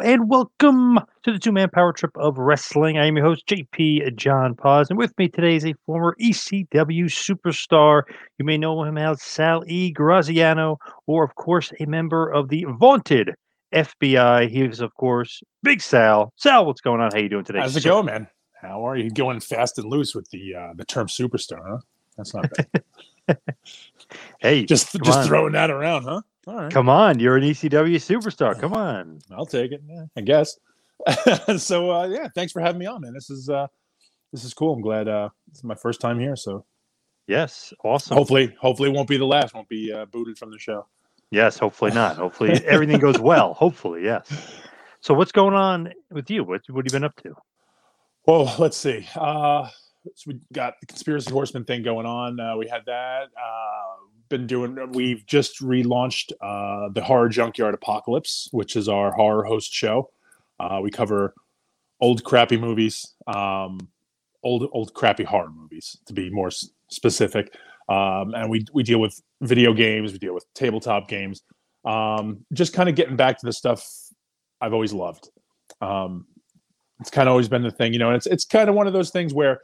Hello and welcome to the two man power trip of wrestling. I am your host, JP John Paz, and with me today is a former ECW superstar. You may know him as Sal E. Graziano, or of course, a member of the vaunted FBI. He is, of course, Big Sal. Sal, what's going on? How are you doing today? How's it going, man? How are you going fast and loose with the uh, the term superstar, huh? That's not bad. Hey, just just on. throwing that around, huh? All right. Come on, you're an ECW superstar. Come on. I'll take it. Yeah, I guess. so uh, yeah, thanks for having me on, man. This is uh, this is cool. I'm glad uh, this is my first time here. So Yes, awesome. hopefully, hopefully, it won't be the last. Won't be uh, booted from the show. Yes, hopefully not. Hopefully everything goes well. Hopefully, yes. So what's going on with you? What what have you been up to? Well, let's see. Uh, so we got the conspiracy horseman thing going on. Uh, we had that. Uh, been doing. We've just relaunched uh, the horror junkyard apocalypse, which is our horror host show. Uh, we cover old crappy movies, um, old old crappy horror movies, to be more s- specific. Um, and we we deal with video games. We deal with tabletop games. Um, just kind of getting back to the stuff I've always loved. Um, it's kind of always been the thing, you know. And it's it's kind of one of those things where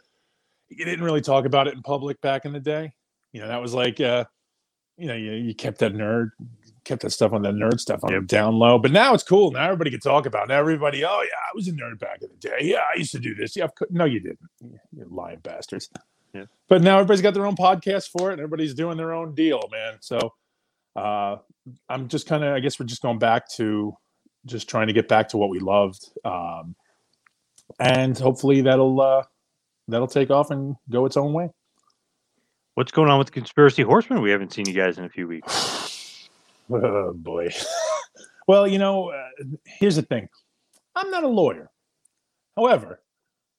you didn't really talk about it in public back in the day. You know, that was like, uh, you know, you, you kept that nerd, kept that stuff on that nerd stuff on the down low. But now it's cool. Now everybody can talk about it. Now everybody, oh yeah, I was a nerd back in the day. Yeah, I used to do this. Yeah, no, you didn't. You you lying bastards. Yeah. But now everybody's got their own podcast for it, and everybody's doing their own deal, man. So uh, I'm just kind of, I guess we're just going back to just trying to get back to what we loved, um, and hopefully that'll uh, that'll take off and go its own way. What's going on with conspiracy horseman? We haven't seen you guys in a few weeks. Oh boy. well, you know, uh, here's the thing. I'm not a lawyer. However,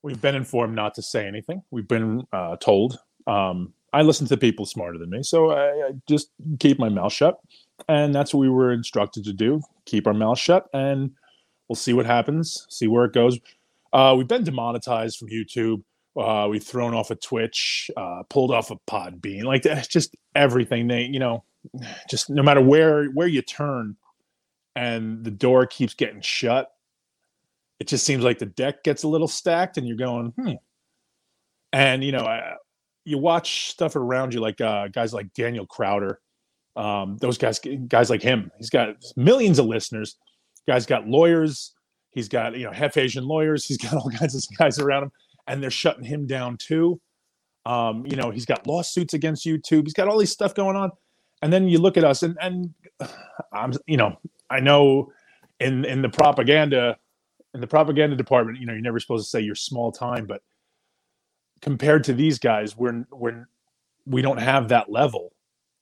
we've been informed not to say anything. We've been uh, told. Um, I listen to people smarter than me, so I, I just keep my mouth shut, and that's what we were instructed to do: keep our mouth shut, and we'll see what happens, see where it goes. Uh, we've been demonetized from YouTube. Uh, we've thrown off a Twitch, uh, pulled off a Podbean, like that's just everything. They, you know, just no matter where where you turn, and the door keeps getting shut. It just seems like the deck gets a little stacked, and you're going, hmm. And you know, I, you watch stuff around you, like uh, guys like Daniel Crowder, um, those guys, guys like him. He's got millions of listeners. Guy's got lawyers. He's got you know half Asian lawyers. He's got all kinds of guys around him, and they're shutting him down too. Um, you know, he's got lawsuits against YouTube. He's got all these stuff going on. And then you look at us, and and I'm you know I know in in the propaganda in the propaganda department, you know, you're never supposed to say you're small time, but compared to these guys, we're we're we don't have that level,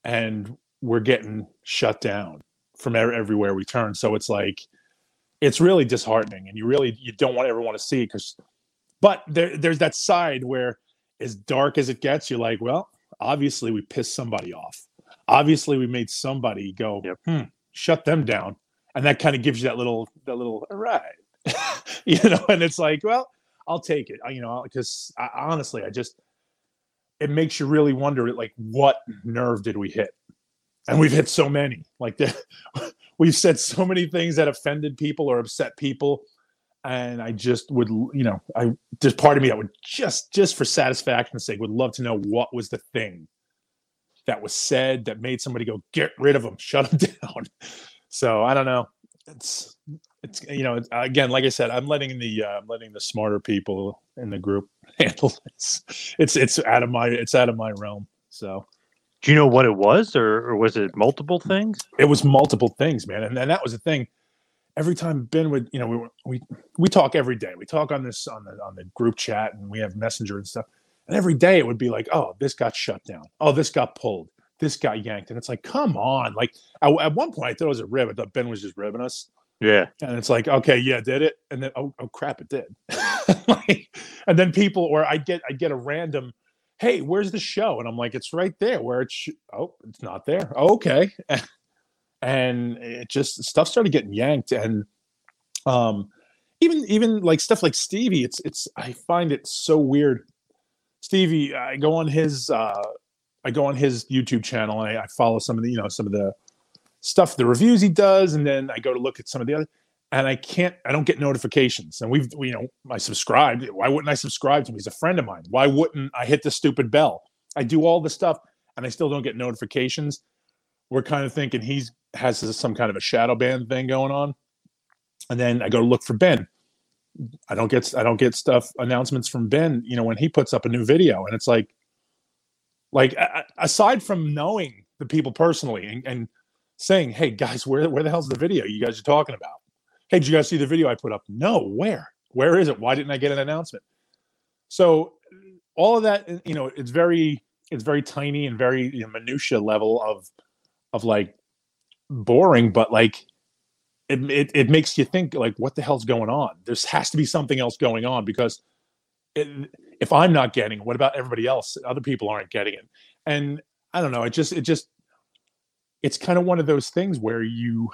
and we're getting shut down from everywhere we turn. So it's like it's really disheartening, and you really you don't want ever want to see because. But there, there's that side where, as dark as it gets, you're like, well, obviously we pissed somebody off. Obviously we made somebody go, hmm, shut them down, and that kind of gives you that little that little all right, you know. And it's like, well, I'll take it. I, you know, because honestly, I just it makes you really wonder, like, what nerve did we hit? And we've hit so many. Like, we've said so many things that offended people or upset people, and I just would, you know, I just part of me that would just, just for satisfaction's sake, would love to know what was the thing that was said that made somebody go, get rid of them, shut them down. So I don't know. It's it's you know again like i said i'm letting the uh, i'm letting the smarter people in the group handle this. It's it's out of my it's out of my realm so. Do you know what it was or, or was it multiple things? It was multiple things man and, and that was the thing every time ben would you know we we we talk every day we talk on this on the on the group chat and we have messenger and stuff and every day it would be like oh this got shut down oh this got pulled this got yanked and it's like come on like I, at one point i thought it was a rib i thought ben was just ribbing us yeah. And it's like, okay, yeah, did it? And then oh, oh crap, it did. like, and then people or I get I get a random, hey, where's the show? And I'm like, it's right there where it's sh- oh, it's not there. Oh, okay. and it just stuff started getting yanked. And um even even like stuff like Stevie, it's it's I find it so weird. Stevie, I go on his uh I go on his YouTube channel and I, I follow some of the, you know, some of the stuff, the reviews he does, and then I go to look at some of the other, and I can't, I don't get notifications. And we've, we, you know, I subscribed. Why wouldn't I subscribe to him? He's a friend of mine. Why wouldn't I hit the stupid bell? I do all the stuff, and I still don't get notifications. We're kind of thinking he's has some kind of a shadow ban thing going on, and then I go look for Ben. I don't get I don't get stuff announcements from Ben. You know when he puts up a new video, and it's like, like aside from knowing the people personally and, and saying, "Hey guys, where where the hell's the video you guys are talking about? Hey, did you guys see the video I put up? No, where? Where is it? Why didn't I get an announcement?" So all of that, you know, it's very it's very tiny and very you know, minutia level of of like boring, but like it, it it makes you think like what the hell's going on? There has to be something else going on because it, if I'm not getting it, what about everybody else? Other people aren't getting it, and I don't know. It just it just it's kind of one of those things where you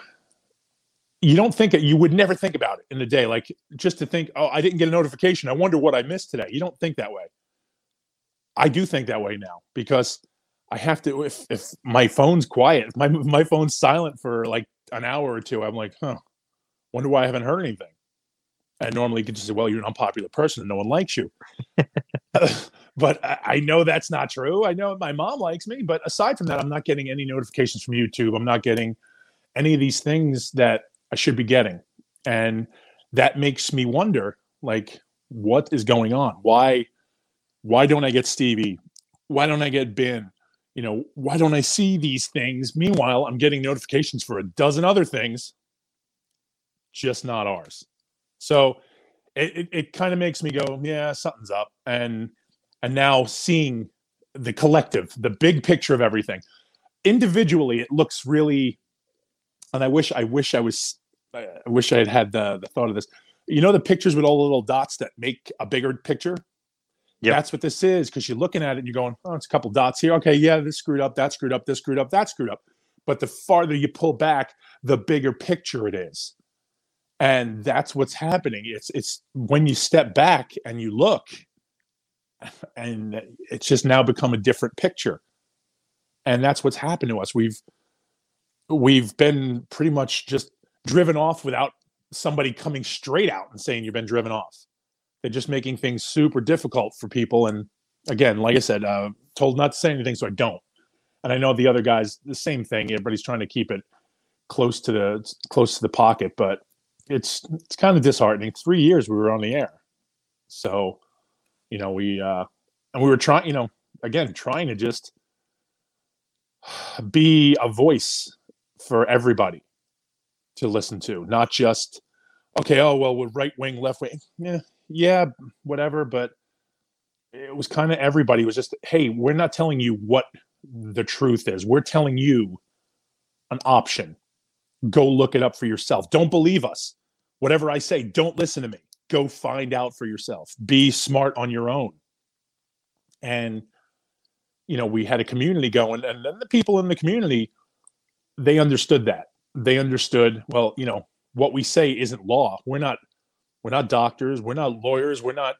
you don't think it you would never think about it in the day like just to think oh i didn't get a notification i wonder what i missed today you don't think that way i do think that way now because i have to if if my phone's quiet my my phone's silent for like an hour or two i'm like huh wonder why i haven't heard anything and normally you can just say well you're an unpopular person and no one likes you but I, I, know that's not true. I know my mom likes me, but aside from that, I'm not getting any notifications from YouTube. I'm not getting any of these things that I should be getting. And that makes me wonder like what is going on? Why why don't I get Stevie? Why don't I get Ben? You know, why don't I see these things? Meanwhile, I'm getting notifications for a dozen other things, just not ours. So it, it, it kind of makes me go, yeah, something's up. And and now seeing the collective, the big picture of everything. Individually, it looks really, and I wish I wish I was, I wish I had had the the thought of this. You know the pictures with all the little dots that make a bigger picture. Yeah, that's what this is because you're looking at it and you're going, oh, it's a couple dots here. Okay, yeah, this screwed up, that screwed up, this screwed up, that screwed up. But the farther you pull back, the bigger picture it is. And that's what's happening. It's it's when you step back and you look and it's just now become a different picture. And that's what's happened to us. We've we've been pretty much just driven off without somebody coming straight out and saying you've been driven off they're just making things super difficult for people and again like i said uh, told not to say anything so i don't. And i know the other guys the same thing everybody's trying to keep it close to the close to the pocket but it's it's kind of disheartening. Three years we were on the air. So you know, we uh, and we were trying, you know, again, trying to just be a voice for everybody to listen to, not just okay, oh well, we're right wing, left wing, yeah, yeah, whatever. But it was kind of everybody was just, hey, we're not telling you what the truth is. We're telling you an option. Go look it up for yourself. Don't believe us. Whatever I say, don't listen to me go find out for yourself be smart on your own and you know we had a community going and then the people in the community they understood that they understood well you know what we say isn't law we're not We're not doctors. We're not lawyers. We're not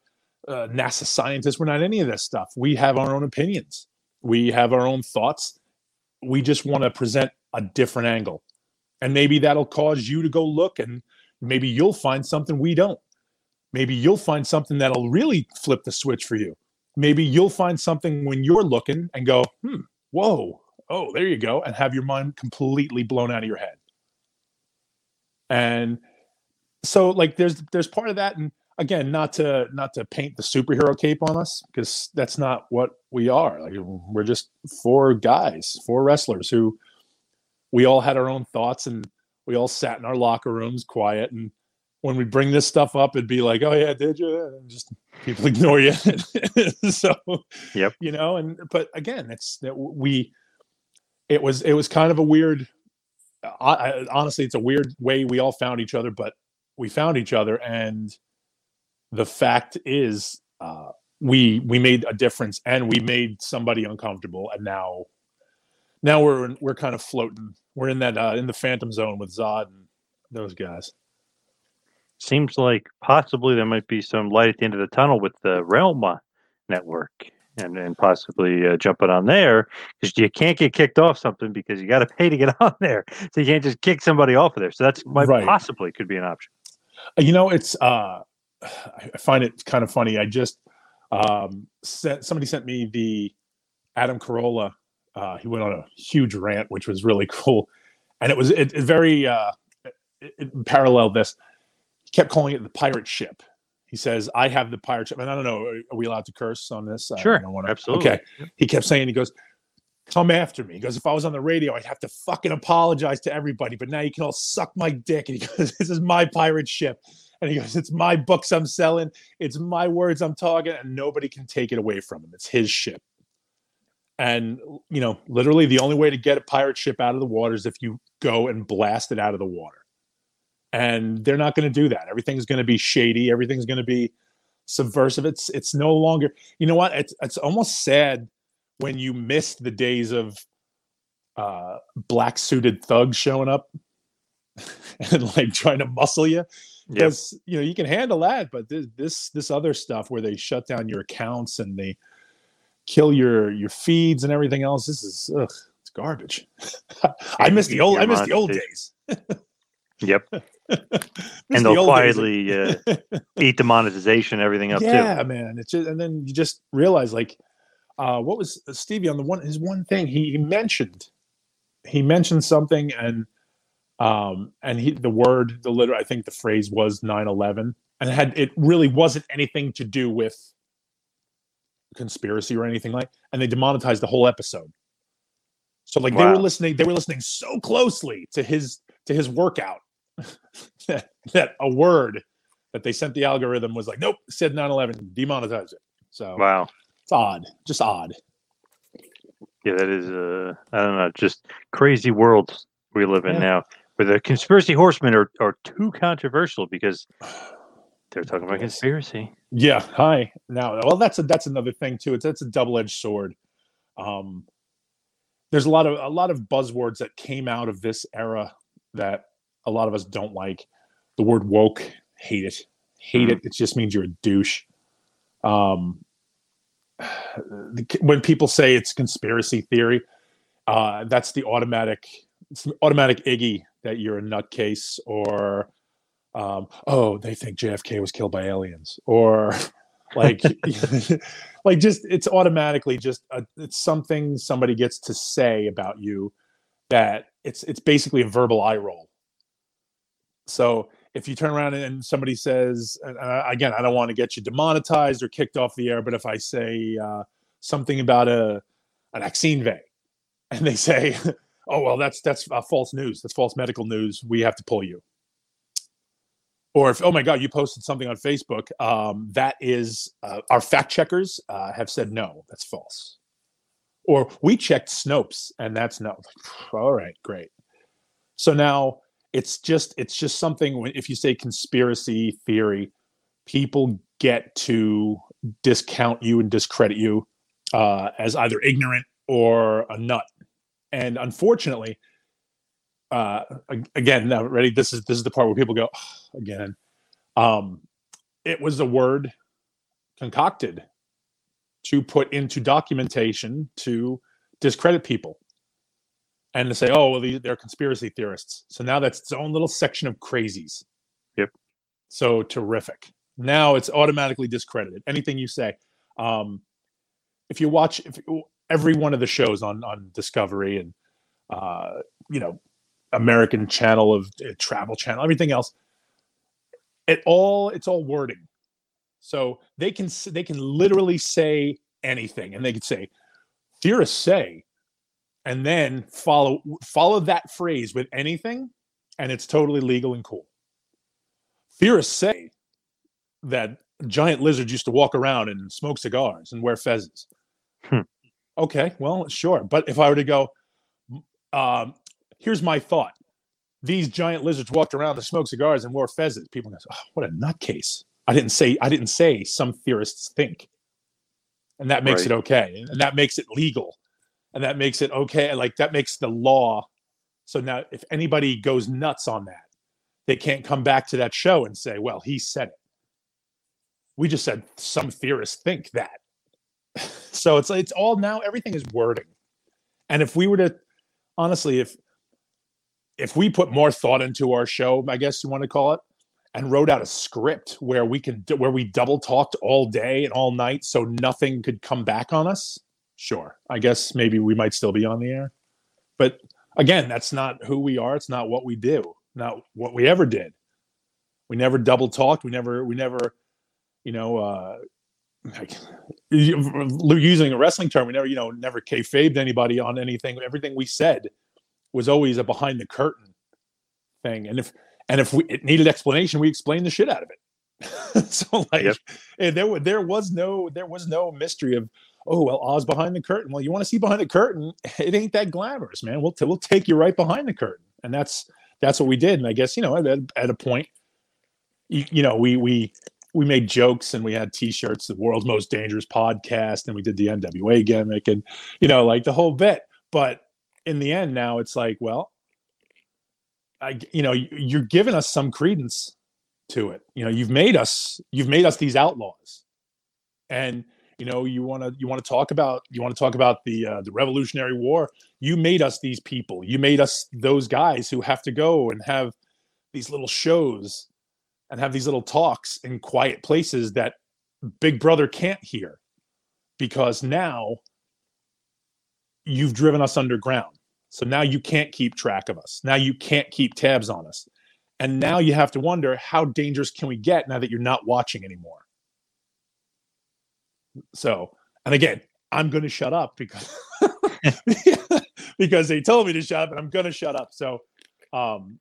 uh, NASA scientists. We're not any of this stuff. We have our own opinions. We have our own thoughts. We just want to present a different angle. And maybe that'll cause you to go look and maybe you'll find something we don't. Maybe you'll find something that'll really flip the switch for you. Maybe you'll find something when you're looking and go, hmm, whoa, oh, there you go, and have your mind completely blown out of your head. And so like there's there's part of that and again not to not to paint the superhero cape on us because that's not what we are. Like we're just four guys four wrestlers who we all had our own thoughts and we all sat in our locker rooms quiet and when we bring this stuff up it'd be like oh yeah did you? And just people ignore you. So Yep. you know and but again it's that we it was it was kind of a weird I, I, honestly it's a weird way we all found each other but we found each other and the fact is uh, we we made a difference and we made somebody uncomfortable and now now we're we're kind of floating we're in that uh, in the phantom zone with zod and those guys Seems like possibly there might be some light at the end of the tunnel with the Realm uh, network and, and possibly uh, jumping on there because you can't get kicked off something because you got to pay to get on there. So you can't just kick somebody off of there. So that's might Right. possibly could be an option. You know it's uh i find it kind of funny. I just um sent somebody sent me the adam carolla uh he went on a huge rant which was really cool. And it was it, it very uh it, it paralleled this he kept calling it the pirate ship. He says i have the pirate ship. And i don't know are- we allowed to curse on this? I Sure, don't wanna- absolutely. okay he kept saying he goes come after me. He goes if i was on the radio i'd have to fucking apologize to everybody but now you can all suck my dick. And he goes this is my pirate ship. And he goes it's my books i'm selling. It's my words i'm talking and nobody can take it away from him. It's his ship. And you know literally the only way to get a pirate ship out of the water is if you go and blast it out of the water. And they're not going to do that. Everything's going to be shady. Everything's going to be subversive. It's it's no longer you know what? It's it's almost sad when you miss the days of uh black suited thugs showing up and like trying to muscle you Yep. because you know you can handle that but this this this other stuff where they shut down your accounts and they kill your your feeds and everything else this is ugh, it's garbage i miss the old i miss the old days Yep. And they'll days. quietly uh, eat the monetization, everything up too. yeah man it's just and then you just realize like uh what was stevie on the one his one thing he, he mentioned he mentioned something and um and he the word the liter i think the phrase was 9-11 and it had it really wasn't anything to do with conspiracy or anything like and they demonetized the whole episode. So like they were listening they were listening so closely to his to his workout that, that a word that they sent the algorithm was like nope said 9-11 demonetize it. So Wow. It's odd just odd Yeah, that is uh I don't know, just crazy world we live in Yeah. now. Where the conspiracy horsemen are, are too controversial because they're talking about conspiracy. Yeah. Hi. Now, well, that's a that's another thing too. It's that's a double edged sword. Um, there's a lot of a lot of buzzwords that came out of this era that a lot of us don't like. The word woke, hate it, hate it. It just means you're a douche. Um, when people say it's conspiracy theory, uh, that's the automatic automatic iggy that you're a nutcase or um, oh, they think JFK was killed by aliens, or like, like just it's automatically just a, it's something somebody gets to say about you that it's it's basically a verbal eye roll. So if you turn around and somebody says, uh, again, I don't want to get you demonetized or kicked off the air, but if I say uh, something about a vaccine V, and they say, oh well, that's that's uh, false news, that's false medical news, we have to pull you. Or if oh my god you posted something on facebook um, that is uh, our fact checkers uh, have said no. That's false. Or we checked snopes and that's no. All right great. So now it's just it's just something when if you say conspiracy theory people get to discount you and discredit you uh, as either ignorant or a nut. And unfortunately uh again now ready? This is this is the part where people go "Ah, again. Um it was a word concocted to put into documentation to discredit people and to say, oh, well, they're conspiracy theorists. So now that's its own little section of crazies. Yep. So terrific. Now it's automatically discredited. Anything you say. Um, if you watch if, every one of the shows on on Discovery and uh, you know American Channel of uh, Travel Channel, everything else, it all it's all wording. So they can they can literally say anything, and they can say theorists say and then follow follow that phrase with anything and it's totally legal and cool. Theorists say that giant lizards used to walk around and smoke cigars and wear fezzes. Hmm. okay well sure but if i were to go um, here's my thought. These giant lizards walked around to smoke cigars and wore fezzes. People go oh, what a nutcase. I didn't say i didn't say some theorists think and that makes Right. it okay and that makes it legal and that makes it okay like that makes the law so now if anybody goes nuts on that they can't come back to that show and say well he said it. We just said some theorists think that. So it's it's all now everything is wording. And if we were to honestly if if we put more thought into our show i guess you want to call it and wrote out a script where we can where we double talked all day and all night so nothing could come back on us sure. I guess maybe we might still be on the air. But again that's not who we are. It's not what we do not what we ever did. We never double talked. We never we never you know uh like, using a wrestling term we never you know never kayfabed anybody on anything. Everything we said was always a behind the curtain thing. And if and if we it needed explanation we explained the shit out of it. So like Yep. there there was no there was no mystery of oh well Oz behind the curtain. Well you want to see behind the curtain? It ain't that glamorous man. We'll t- we'll take you right behind the curtain. And that's that's what we did. And I guess you know at, at a point you, you know we we we made jokes and we had t-shirts the world's most dangerous podcast and we did the NWA gimmick and you know like the whole bit. But in the end now it's like well I you know you- you're giving us some credence to it. You know you've made us you've made us these outlaws. And you know you want to you want to talk about you want to talk about the uh, the revolutionary war. You made us these people. You made us those guys who have to go and have these little shows and have these little talks in quiet places that big brother can't hear because now you've driven us underground. So now you can't keep track of us. Now you can't keep tabs on us. And now you have to wonder how dangerous can we get now that you're not watching anymore so and again i'm going to shut up because because they told me to shut up and i'm going to shut up so um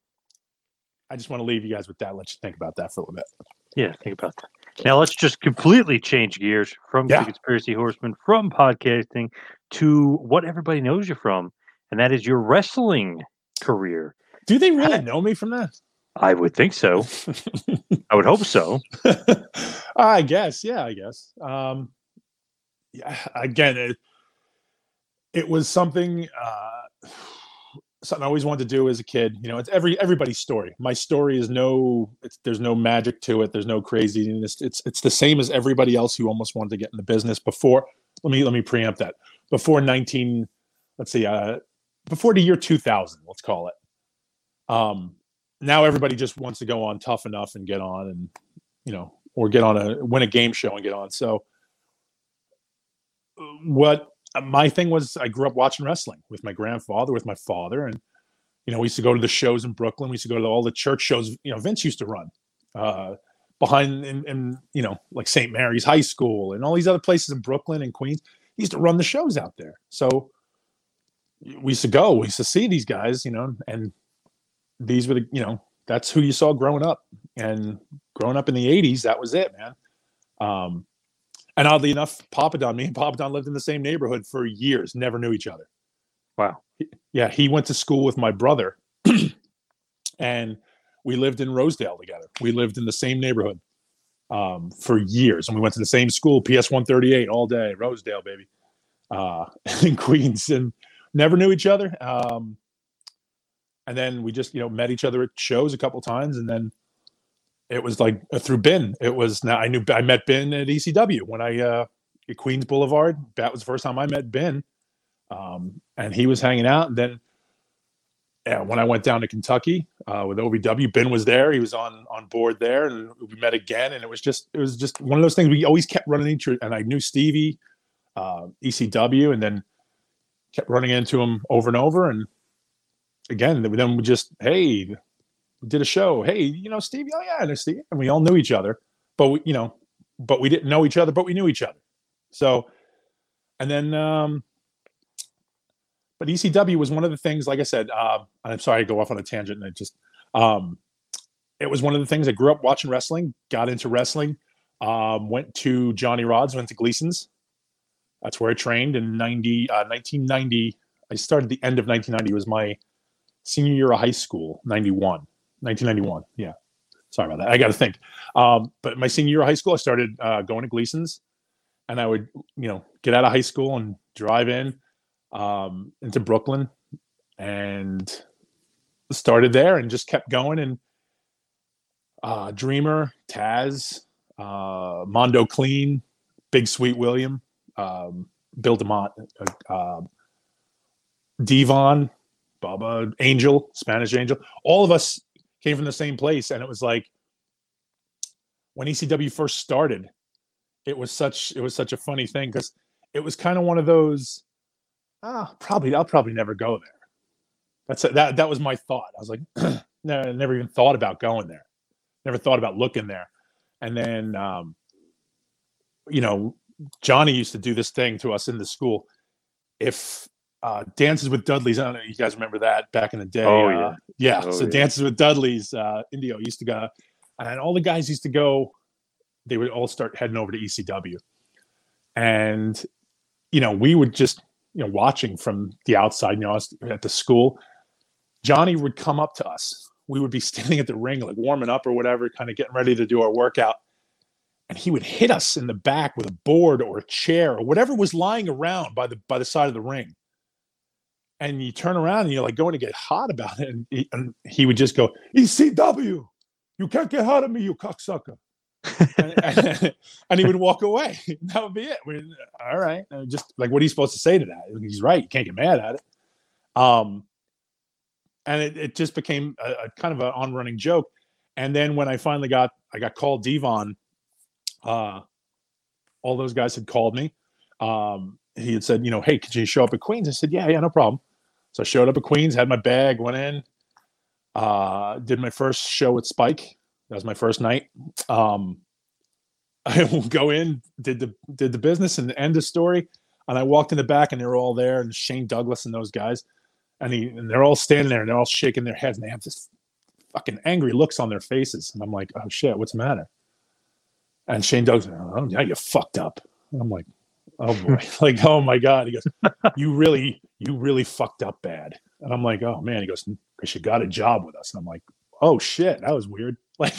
i just want to leave you guys with that let you think about that for a little bit Yeah, think about that. Now let's just completely change gears from Yeah. the conspiracy horseman, from podcasting to what everybody knows you from, and that is your wrestling career. do they really know me from that I would think so. I would hope so. I guess, yeah, I guess. Um, again, it, it was something uh, something I always wanted to do as a kid. You know, it's every everybody's story. My story is no, it's, there's no magic to it. There's no craziness. It's it's the same as everybody else who almost wanted to get in the business before. Let me let me preempt that before 19. Let's see, uh, before the year 2000. Let's call it. Um, now everybody just wants to go on tough enough and get on and you know or get on a win a game show and get on so what my thing was i grew up watching wrestling with my grandfather with my father and you know we used to go to the shows in brooklyn we used to go to all the church shows you know vince used to run uh behind in, in you know like st mary's high school and all these other places in brooklyn and queens. He used to run the shows out there. So we used to go we used to see these guys you know and these were the you know that's who you saw growing up. And growing up in the 80s that was it man. Um and oddly enough papa don me and papa don lived in the same neighborhood for years never knew each other Wow. yeah he went to school with my brother and we lived in rosedale together we lived in the same neighborhood um, for years and we went to the same school ps 138 all day rosedale baby uh, in queens and never knew each other um, and then we just you know met each other at shows a couple times and then it was like uh, through Ben. It was now I knew I met Ben at ECW when I uh, at Queens Boulevard. That was the first time I met Ben, um, and he was hanging out. And then yeah, when I went down to Kentucky uh, with OVW, Ben was there. He was on on board there, and we met again. And it was just it was just one of those things we always kept running into. And I knew Stevie, uh, ECW, and then kept running into him over and over. And again, then we just hey, did a show. Hey, you know Steve. Oh yeah, I know Stevie. And we all knew each other, but we you know, but we didn't know each other, but we knew each other. So, and then. um but ECW was one of the things, like I said, uh, I'm sorry to go off on a tangent and it just, um, it was one of the things I grew up watching wrestling, got into wrestling, um, went to Johnny Rodz, went to Gleason's. That's where I trained in 90, uh, 1990. I started the end of 1990 It was my senior year of high school, 91, 1991. Yeah. Sorry about that. I got to think. Um, but my senior year of high school, I started uh, going to Gleason's and I would, you know, get out of high school and drive in um, into Brooklyn and started there and just kept going. And uh, Dreamer, Taz, uh, Mondo Kleen, Big Sweet William, um, Bill DeMott, uh, uh, Devon, Baba Angel, Spanish Angel. All of us came from the same place. And it was like when ECW first started, it was such it was such a funny thing because it was kind of one of those ah, probably I'll probably never go there. That's that that was my thought. I was like, no, never even thought about going there. Never thought about looking there. And then um, you know, Johnny used to do this thing to us in the school. If uh, Dances with Dudley's, I don't know, you guys remember that back in the day. Oh, uh, yeah. yeah. Oh, so yeah. Dances with Dudley's, uh, Indio used to go, and all the guys used to go, they would all start heading over to ECW. And, you know, we would just, you know, watching from the outside, you know, at the school, Johnny would come up to us. We would be standing at the ring, like warming up or whatever, kind of getting ready to do our workout. And he would hit us in the back with a board or a chair or whatever was lying around by the by the side of the ring. And you turn around and you're like going to get hot about it. And he, and he would just go, ECW, you can't get hot of me, you cocksucker. and, and, and he would walk away. That would be it. We, all right. Just like, what are you supposed to say to that? He's right. You can't get mad at it. Um, and it, it just became a, a kind of an on running joke. And then when I finally got, I got called Devon, uh, all those guys had called me. Um, he had said, you know, hey, could you show up at Queens? I said, yeah, yeah, no problem. So I showed up at Queens, had my bag, went in, uh, did my first show with Spike. That was my first night. Um, I will go in, did the did the business, and the end the story. And I walked in the back, and they were all there, and Shane Douglas and those guys, and he and they're all standing there, and they're all shaking their heads, and they have this fucking angry looks on their faces, and I'm like, oh shit, what's the matter? And Shane Douglas, oh yeah, you fucked up. And I'm like, oh boy, like oh my god. He goes, you really, you really fucked up bad. And I'm like, oh man. He goes, because you got a job with us. And I'm like, oh shit, that was weird. Like,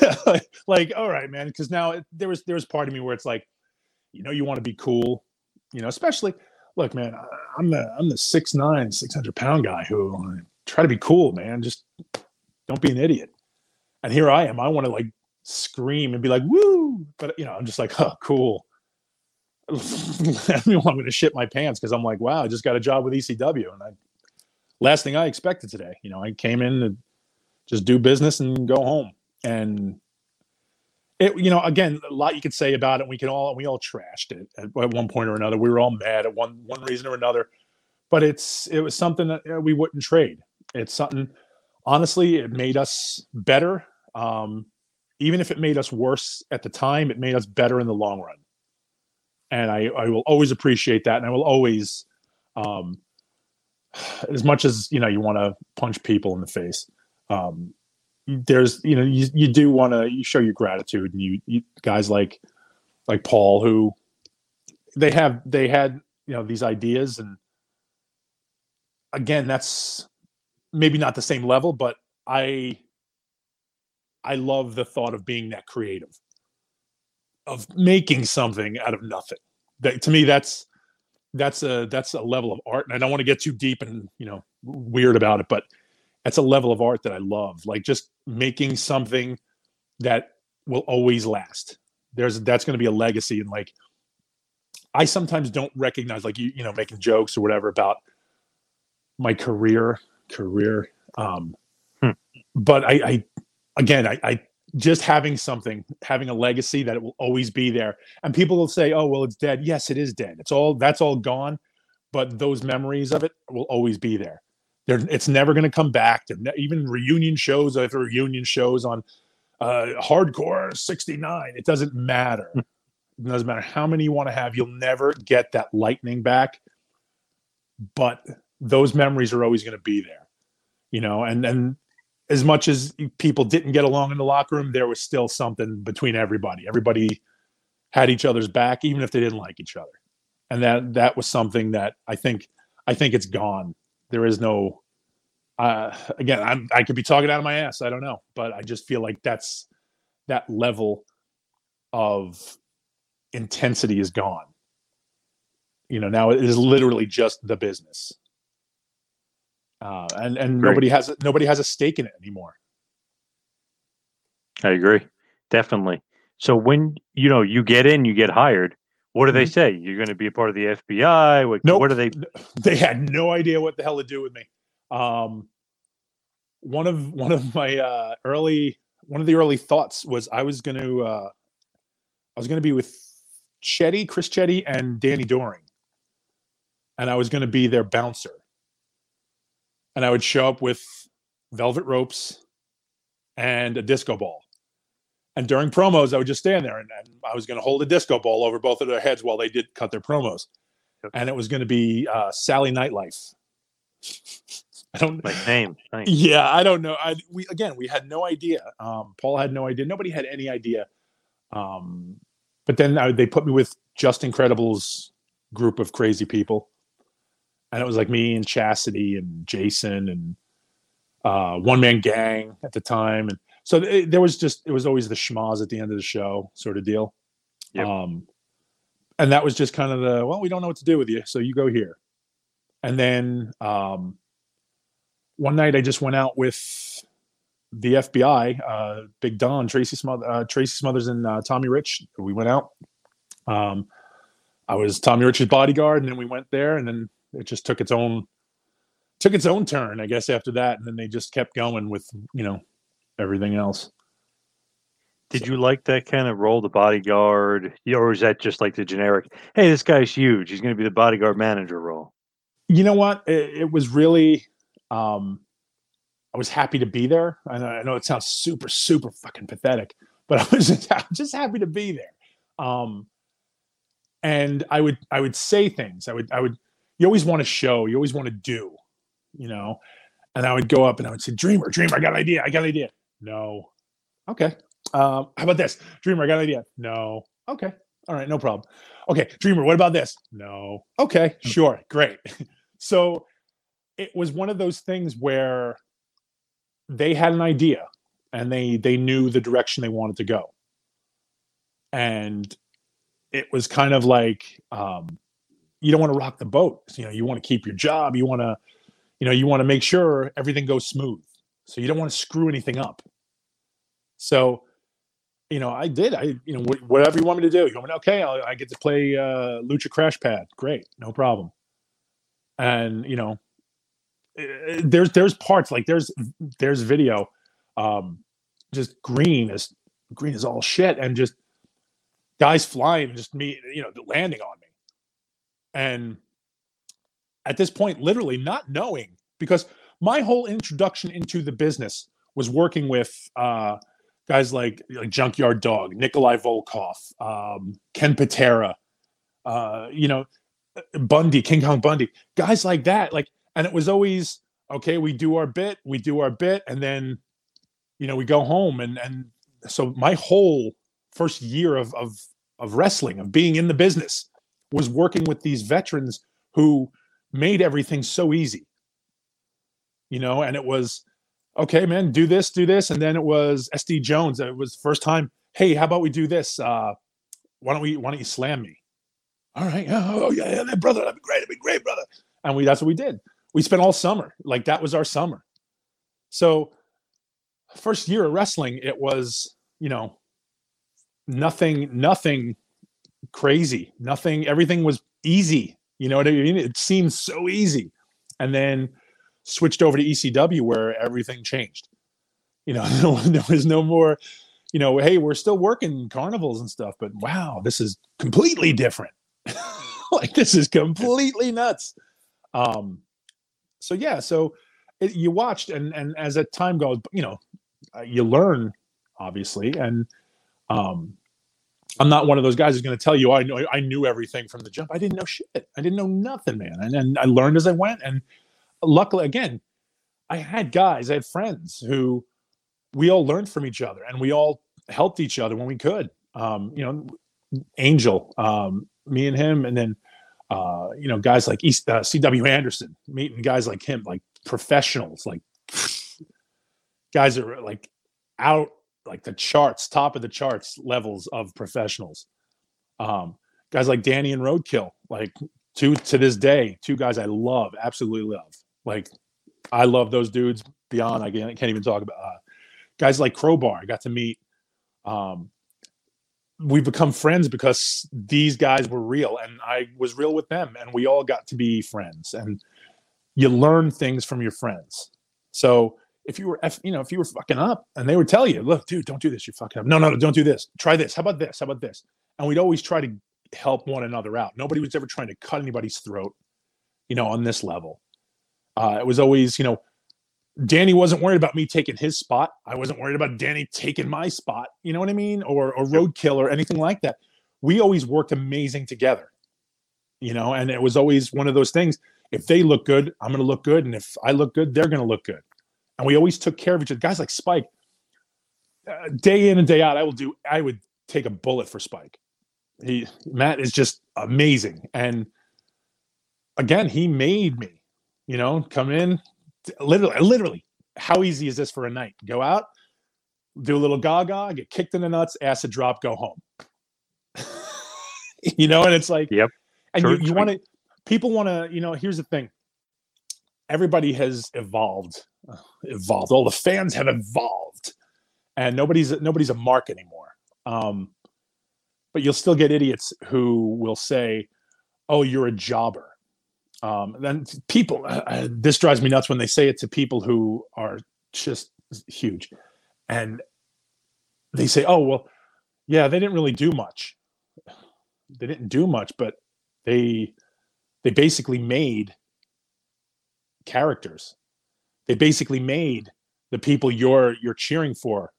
like, all right, man. Because now it, there was there was part of me where it's like, you know, you want to be cool, you know, especially. Look, man, I- I'm the I'm the six nine, six hundred pound guy who uh, try to be cool, man. Just don't be an idiot. And here I am. I want to like scream and be like, woo, but you know, I'm just like, oh, cool. I'm going to shit my pants because I'm like, wow, I just got a job with ECW, and I last thing I expected today. You know, I came in to just do business and go home, and it, you know, again, a lot you could say about it. We can all we all trashed it at, at one point or another. We were all mad at one one reason or another, but it's it was something that uh, we wouldn't trade. It's something. Honestly, it made us better. Um, even if it made us worse at the time, it made us better in the long run and I, I will always appreciate that and i will always um as much as you know you want to punch people in the face um there's you know you, you do want to you show your gratitude and you, you guys like like paul who they have they had you know these ideas and again that's maybe not the same level but i i love the thought of being that creative of making something out of nothing. That to me, that's that's a that's a level of art, and I don't want to get too deep and you know weird about it, but that's a level of art that I love. Like just making something that will always last. There's that's going to be a legacy, and like I sometimes don't recognize, like you, you know, making jokes or whatever about my career, career. Um, Hmm. But I, I, again, I, I just having something, having a legacy that it will always be there. And people will say, "Oh, well, it's dead." Yes, it is dead. It's all that's all gone, but those memories of it will always be there. They're, it's never going to come back. Ne- even reunion shows after reunion shows on uh, Hardcore '69. It doesn't matter. Hmm. It doesn't matter how many you want to have. You'll never get that lightning back. But those memories are always going to be there, you know. And and as much as people didn't get along in the locker room, there was still something between everybody. Everybody had each other's back, even if they didn't like each other. And that that was something that I think I think it's gone. There is no uh again, I'm I could be talking out of my ass. I don't know. But I just feel like that's that level of intensity is gone. You know, now it is literally just the business. Uh, and and Right. nobody has nobody has a stake in it anymore. I agree. Definitely. So when you know you get in, you get hired. What do they say? You're going to be a part of the FBI. What, Mm-hmm. Nope. what do they? they had no idea what the hell to do with me. Um, one of one of my uh, early one of the early thoughts was I was going to uh, I was going to be with Chetti, Chris Chetti, and Danny Doring, and I was going to be their bouncer. And I would show up with velvet ropes and a disco ball. And during promos, I would just stand there and, and I was going to hold a disco ball over both of their heads while they did cut their promos and it was going to be uh, Sally Nightlife. I don't. Like name. Nice. Yeah, I don't know. I we again we had no idea. Um, Paul had no idea. Nobody had any idea. Um, but then uh, they put me with Justin Credible's group of crazy people, and it was like me and Chastity and Jason and uh, One Man Gang at the time, and so th- there was just it was always the schmoz at the end of the show sort of deal. Yep. Um, and that was just kind of the well, we don't know what to do with you, so you go here. And then um, one night I just went out with the FBI, uh, Big Don, Tracy Smother, uh, Tracy Smothers, and uh, Tommy Rich. We went out. Um, I was Tommy Rich's bodyguard, and then we went there, and then it just took its own took its own turn, I guess, after that. And then they just kept going with you know everything else. Did you like that kind of role, the bodyguard, or is that just like the generic? Hey, this guy's huge. He's going to be the bodyguard manager role. you know what it, it was really um i was happy to be there I know, I know it sounds super super fucking pathetic but i was just, I was just happy to be there um and i would i would say things i would i would you always want to show you always want to do you know? And i would go up and i would say dreamer dreamer i got an idea i got an idea. No. Okay um how about this? Dreamer i got an idea. No. Okay all right no problem. Okay dreamer what about this? No. Okay sure great. So it was one of those things where they had an idea and they they knew the direction they wanted to go. And it was kind of like um, you don't want to rock the boat. You know you want to keep your job you want to you know you want to make sure everything goes smooth. So you don't want to screw anything up. So you know i did i you know wh- whatever you want me to do. You want me okay I'll, i get to play uh lucha crash pad. Great no problem. And you know eh, there's there's parts like there's there's video um just green is green is all shit and just guys flying and just me you know landing on me and at this point literally not knowing because my whole introduction into the business was working with uh guys like like junkyard dog nikolai volkov um ken patera uh you know bundy king kong bundy guys like that. Like and it was always okay we do our bit we do our bit and then you know we go home. And and so my whole first year of of of wrestling of being in the business was working with these veterans who made everything so easy you know and it was okay man do this do this and then it was sd jones it was the first time hey how about we do this? Uh why don't we why don't you slam me? All right oh yeah, yeah brother that'd be great that'd be great brother. And we that's what we did. We spent all summer like that was our summer. So first year of wrestling it was you know, nothing, nothing crazy, nothing, everything was easy. You know what I mean? It seemed so easy. And then switched over to ECW where everything changed. You know, there was no more, you know, hey, we're still working carnivals and stuff, but wow, this is completely different. like this is completely nuts. Um, so yeah, so it, you watched, and and as a time goes, you know, uh, you learn obviously, and um, I'm not one of those guys who's going to tell you I know I knew everything from the jump. I didn't know shit. I didn't know nothing, man, and, and I learned as I went. And luckily, again, I had guys, I had friends who we all learned from each other, and we all helped each other when we could. Um, you know, Angel, um, me and him, and then uh, you know guys like East, uh, C.W. Anderson, meeting guys like him, like professionals, like guys that are like out like the charts, top of the charts levels of professionals. Um, guys like Danny and Roadkill, like two to this day, two guys I love, absolutely love. Like I love those dudes beyond I can't, I can't even talk about. Uh, guys like Crowbar, I got to meet. Um, we've become friends because these guys were real and I was real with them and we all got to be friends and you learn things from your friends. So if you were, you know, if you were fucking up and they would tell you, look, dude, don't do this. You're fucking up. No, no, no, don't do this. Try this. How about this? How about this? And we'd always try to help one another out. Nobody was ever trying to cut anybody's throat, you know, on this level. Uh, it was always, you know, Danny wasn't worried about me taking his spot. I wasn't worried about Danny taking my spot. You know what I mean? Or or roadkill or anything like that. We always worked amazing together. You know, and it was always one of those things. If they look good, I'm going to look good, and if I look good, they're going to look good. And we always took care of each other. Guys like Spike, uh, day in and day out, I will do. I would take a bullet for Spike. He Matt is just amazing, and again, he made me. You know, come in, literally, literally, how easy is this for a night? Go out, do a little gaga, get kicked in the nuts, acid drop, go home. you know, and it's like, yep. And you, you want to, people want to, you know, here's the thing. Everybody has evolved, evolved. All the fans have evolved, and nobody's nobody's a mark anymore. Um, but you'll still get idiots who will say, "Oh, you're a jobber." Um, then people, uh, uh, this drives me nuts when they say it to people who are just huge, and they say, "Oh, well, yeah, they didn't really do much. They didn't do much, but they they basically made characters. They basically made the people you're you're cheering for.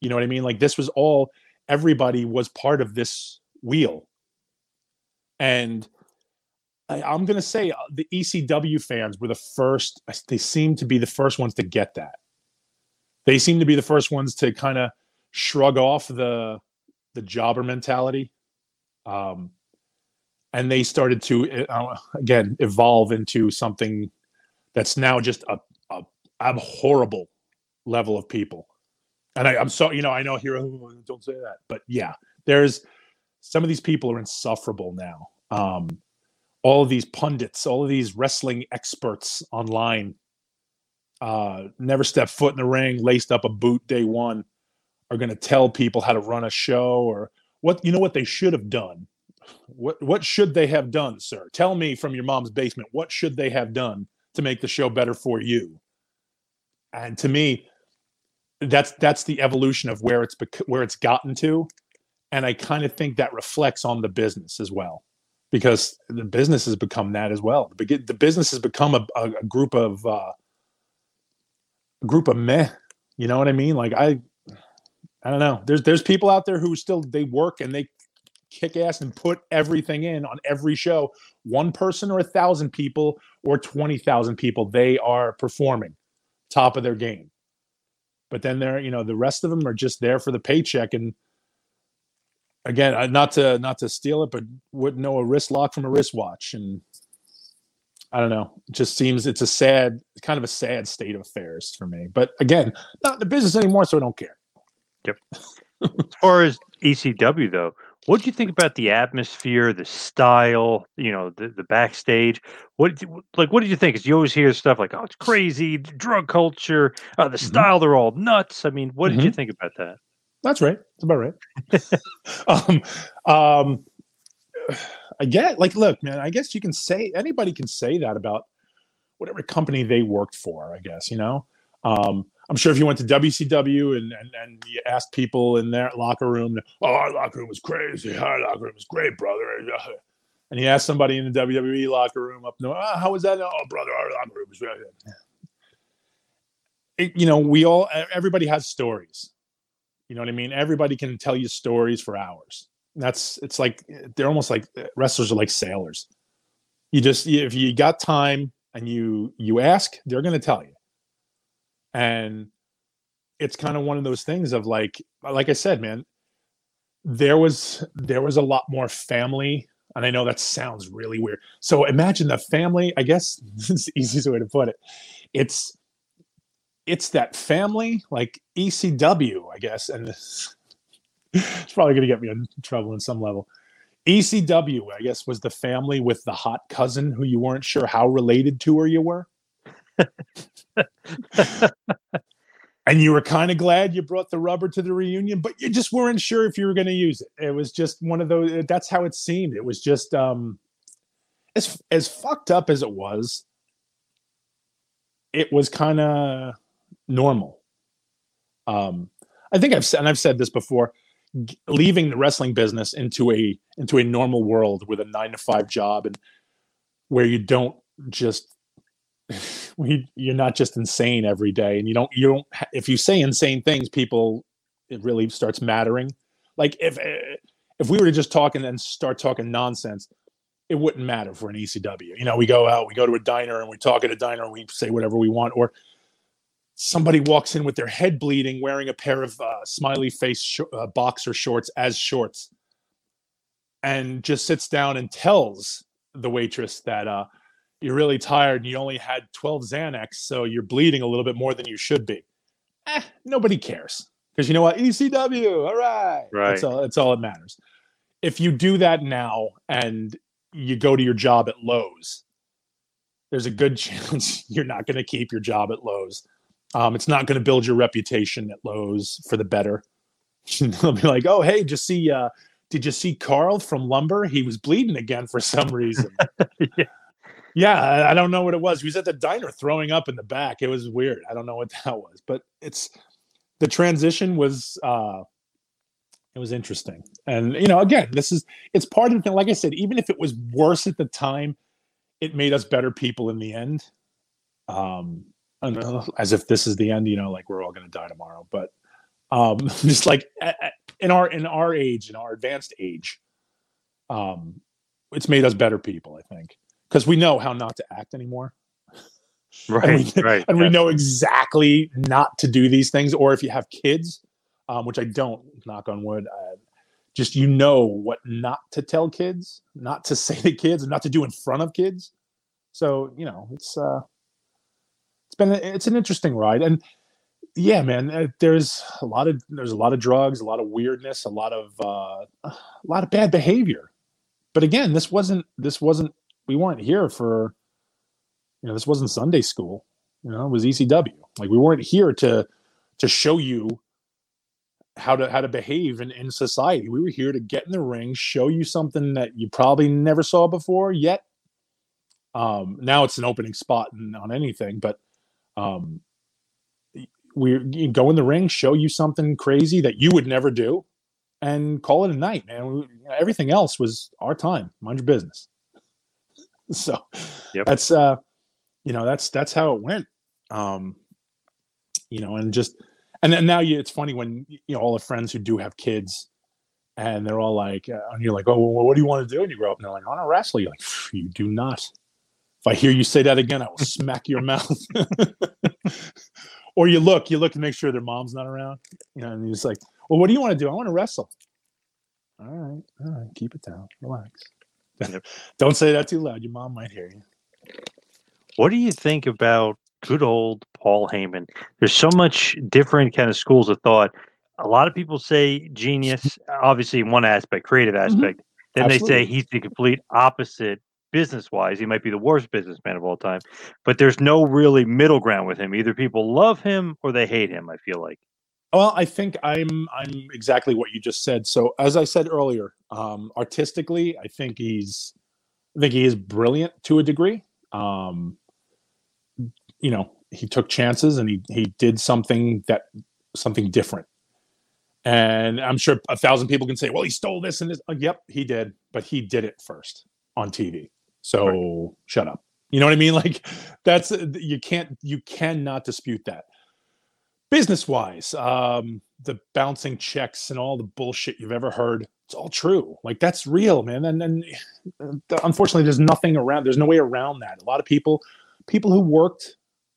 You know what I mean? Like this was all everybody was part of this wheel, and." I, am to say uh, the ECW fans were the first. They seem to be the first ones to get that. They seem to be the first ones to kind of shrug off the the jobber mentality, um, and they started to uh, again evolve into something that's now just a, a abhorrible level of people. And I, I'm so you know I know here oh, don't say that, but yeah, there's some of these people are insufferable now. Um, all of these pundits, all of these wrestling experts online, uh, never step foot in the ring, laced up a boot day one, are going to tell people how to run a show or what you know what they should have done. What what should they have done, sir? Tell me from your mom's basement. What should they have done to make the show better for you? And to me, that's that's the evolution of where it's bec- where it's gotten to, and I kind of think that reflects on the business as well because the business has become that as well. The, business has become a, a, a group of uh, a group of meh. You know what I mean? Like I, I don't know. There's there's people out there who still they work and they kick ass and put everything in on every show. One person or a thousand people or twenty thousand people, they are performing top of their game. But then they're you know the rest of them are just there for the paycheck and again, not to not to steal it, but wouldn't know a wrist lock from a wristwatch, and I don't know. It just seems it's a sad, kind of a sad state of affairs for me. But again, not in the business anymore, so I don't care. Yep. as far as ECW though, what do you think about the atmosphere, the style, you know, the, the backstage? What like what did you think? Because you always hear stuff like, "Oh, it's crazy, drug culture, uh, the mm-hmm. style, they're all nuts." I mean, what did mm-hmm. you think about that? That's right. That's about right. um, um, I get like, look, man. I guess you can say anybody can say that about whatever company they worked for. I guess you know. Um, I'm sure if you went to WCW and, and, and you asked people in their locker room, oh, our locker room was crazy. Our locker room was great, brother. And you asked somebody in the WWE locker room up north, ah, oh, how was that? Oh, brother, our locker room was great. It, you know, we all, everybody has stories. You know what I mean? Everybody can tell you stories for hours. That's, it's like, they're almost like eh, wrestlers are like sailors. You just, if you got time and you, you ask, they're going to tell you and it's kind of one of those things of like like i said man there was there was a lot more family and i know that sounds really weird. So imagine the family i guess it's the easiest way to put it. It's it's that family like ecw i guess and it's probably going to get me in trouble in some level. Ecw i guess was the family with the hot cousin who you weren't sure how related to her you were and you were kind of glad you brought the rubber to the reunion, but you just weren't sure if you were going to use it. It was just one of those. That's how it seemed. It was just um, as as fucked up as it was. It was kind of normal. Um, I think I've said, and I've said this before, g- leaving the wrestling business into a into a normal world with a nine to five job and where you don't just we, you're not just insane every day and you don't you don't if you say insane things people it really starts mattering. Like if eh, if we were to just talk and then start talking nonsense it wouldn't matter for an ecw you know we go out we go to a diner and we talk at a diner and we say whatever we want or somebody walks in with their head bleeding wearing a pair of uh, smiley face sh- uh, boxer shorts as shorts and just sits down and tells the waitress that uh you're really tired and you only had 12 Xanax, so you're bleeding a little bit more than you should be. Eh, nobody cares because you know what? ECW, all right. Right. That's all, that's all that matters. If you do that now and you go to your job at Lowe's, there's a good chance you're not going to keep your job at Lowe's. Um, it's not going to build your reputation at Lowe's for the better. They'll be like, "Oh, hey, just see, uh, did you see Carl from Lumber? He was bleeding again for some reason." yeah. Yeah, I, don't know what it was. He was at the diner throwing up in the back. It was weird. I don't know what that was, but it's the transition was uh it was interesting. And you know, again, this is it's part of the thing. Like I said, even if it was worse at the time, it made us better people in the end. Um and, uh, as if this is the end, you know, like we're all going to die tomorrow. But um just like in our in our age, in our advanced age, um it's made us better people, I think because we know how not to act anymore. Right, and we, right. and we know exactly not to do these things. Or if you have kids, um, which I don't, knock on wood, uh, just you know what not to tell kids, not to say to kids, and not to do in front of kids. So you know, it's uh, it's been it's an interesting ride, and yeah, man, uh, there's a lot of there's a lot of drugs, a lot of weirdness, a lot of uh, a lot of bad behavior. But again, this wasn't this wasn't we weren't here for you know this wasn't sunday school you know it was ecw like we weren't here to to show you how to how to behave in, in society. We were here to get in the ring show you something that you probably never saw before yet. Um now it's an opening spot in, on anything but um we go in the ring show you something crazy that you would never do and call it a night man. We, everything else was our time mind your business so Yep. that's uh you know that's that's how it went. Um you know and just and then now you it's funny when you know all the friends who do have kids and they're all like uh, and you're like oh well, what do you want to do? And you grow up and they're like i want to wrestle. You're like you do not. If i hear you say that again i will smack your mouth. Or you look you look to make sure their mom's not around. You know and you're just like well what do you want to do? I want to wrestle. All right all right keep it down relax. Don't say that too loud your mom might hear you What do you think about good old Paul Heyman? There's so much different kind of schools of thought. A lot of people say genius, obviously in one aspect, creative mm-hmm. aspect. Then they say he's the complete opposite business wise. He might be the worst businessman of all time. But there's no really middle ground with him. Either people love him or they hate him, I feel like. Well, I think I'm I'm exactly what you just said. So as I said earlier, um, artistically, I think he's I think he is brilliant to a degree. Um, you know, he took chances and he he did something that something different. And I'm sure a thousand people can say, "Well, he stole this and this." Uh, yep, he did, but he did it first on TV. So right. shut up. You know what I mean? Like that's you can't you cannot dispute that business wise, um, the bouncing checks and all the bullshit you've ever heard, it's all true. Like that's real, man. And then unfortunately, there's nothing around. There's no way around that. A lot of people, people who worked,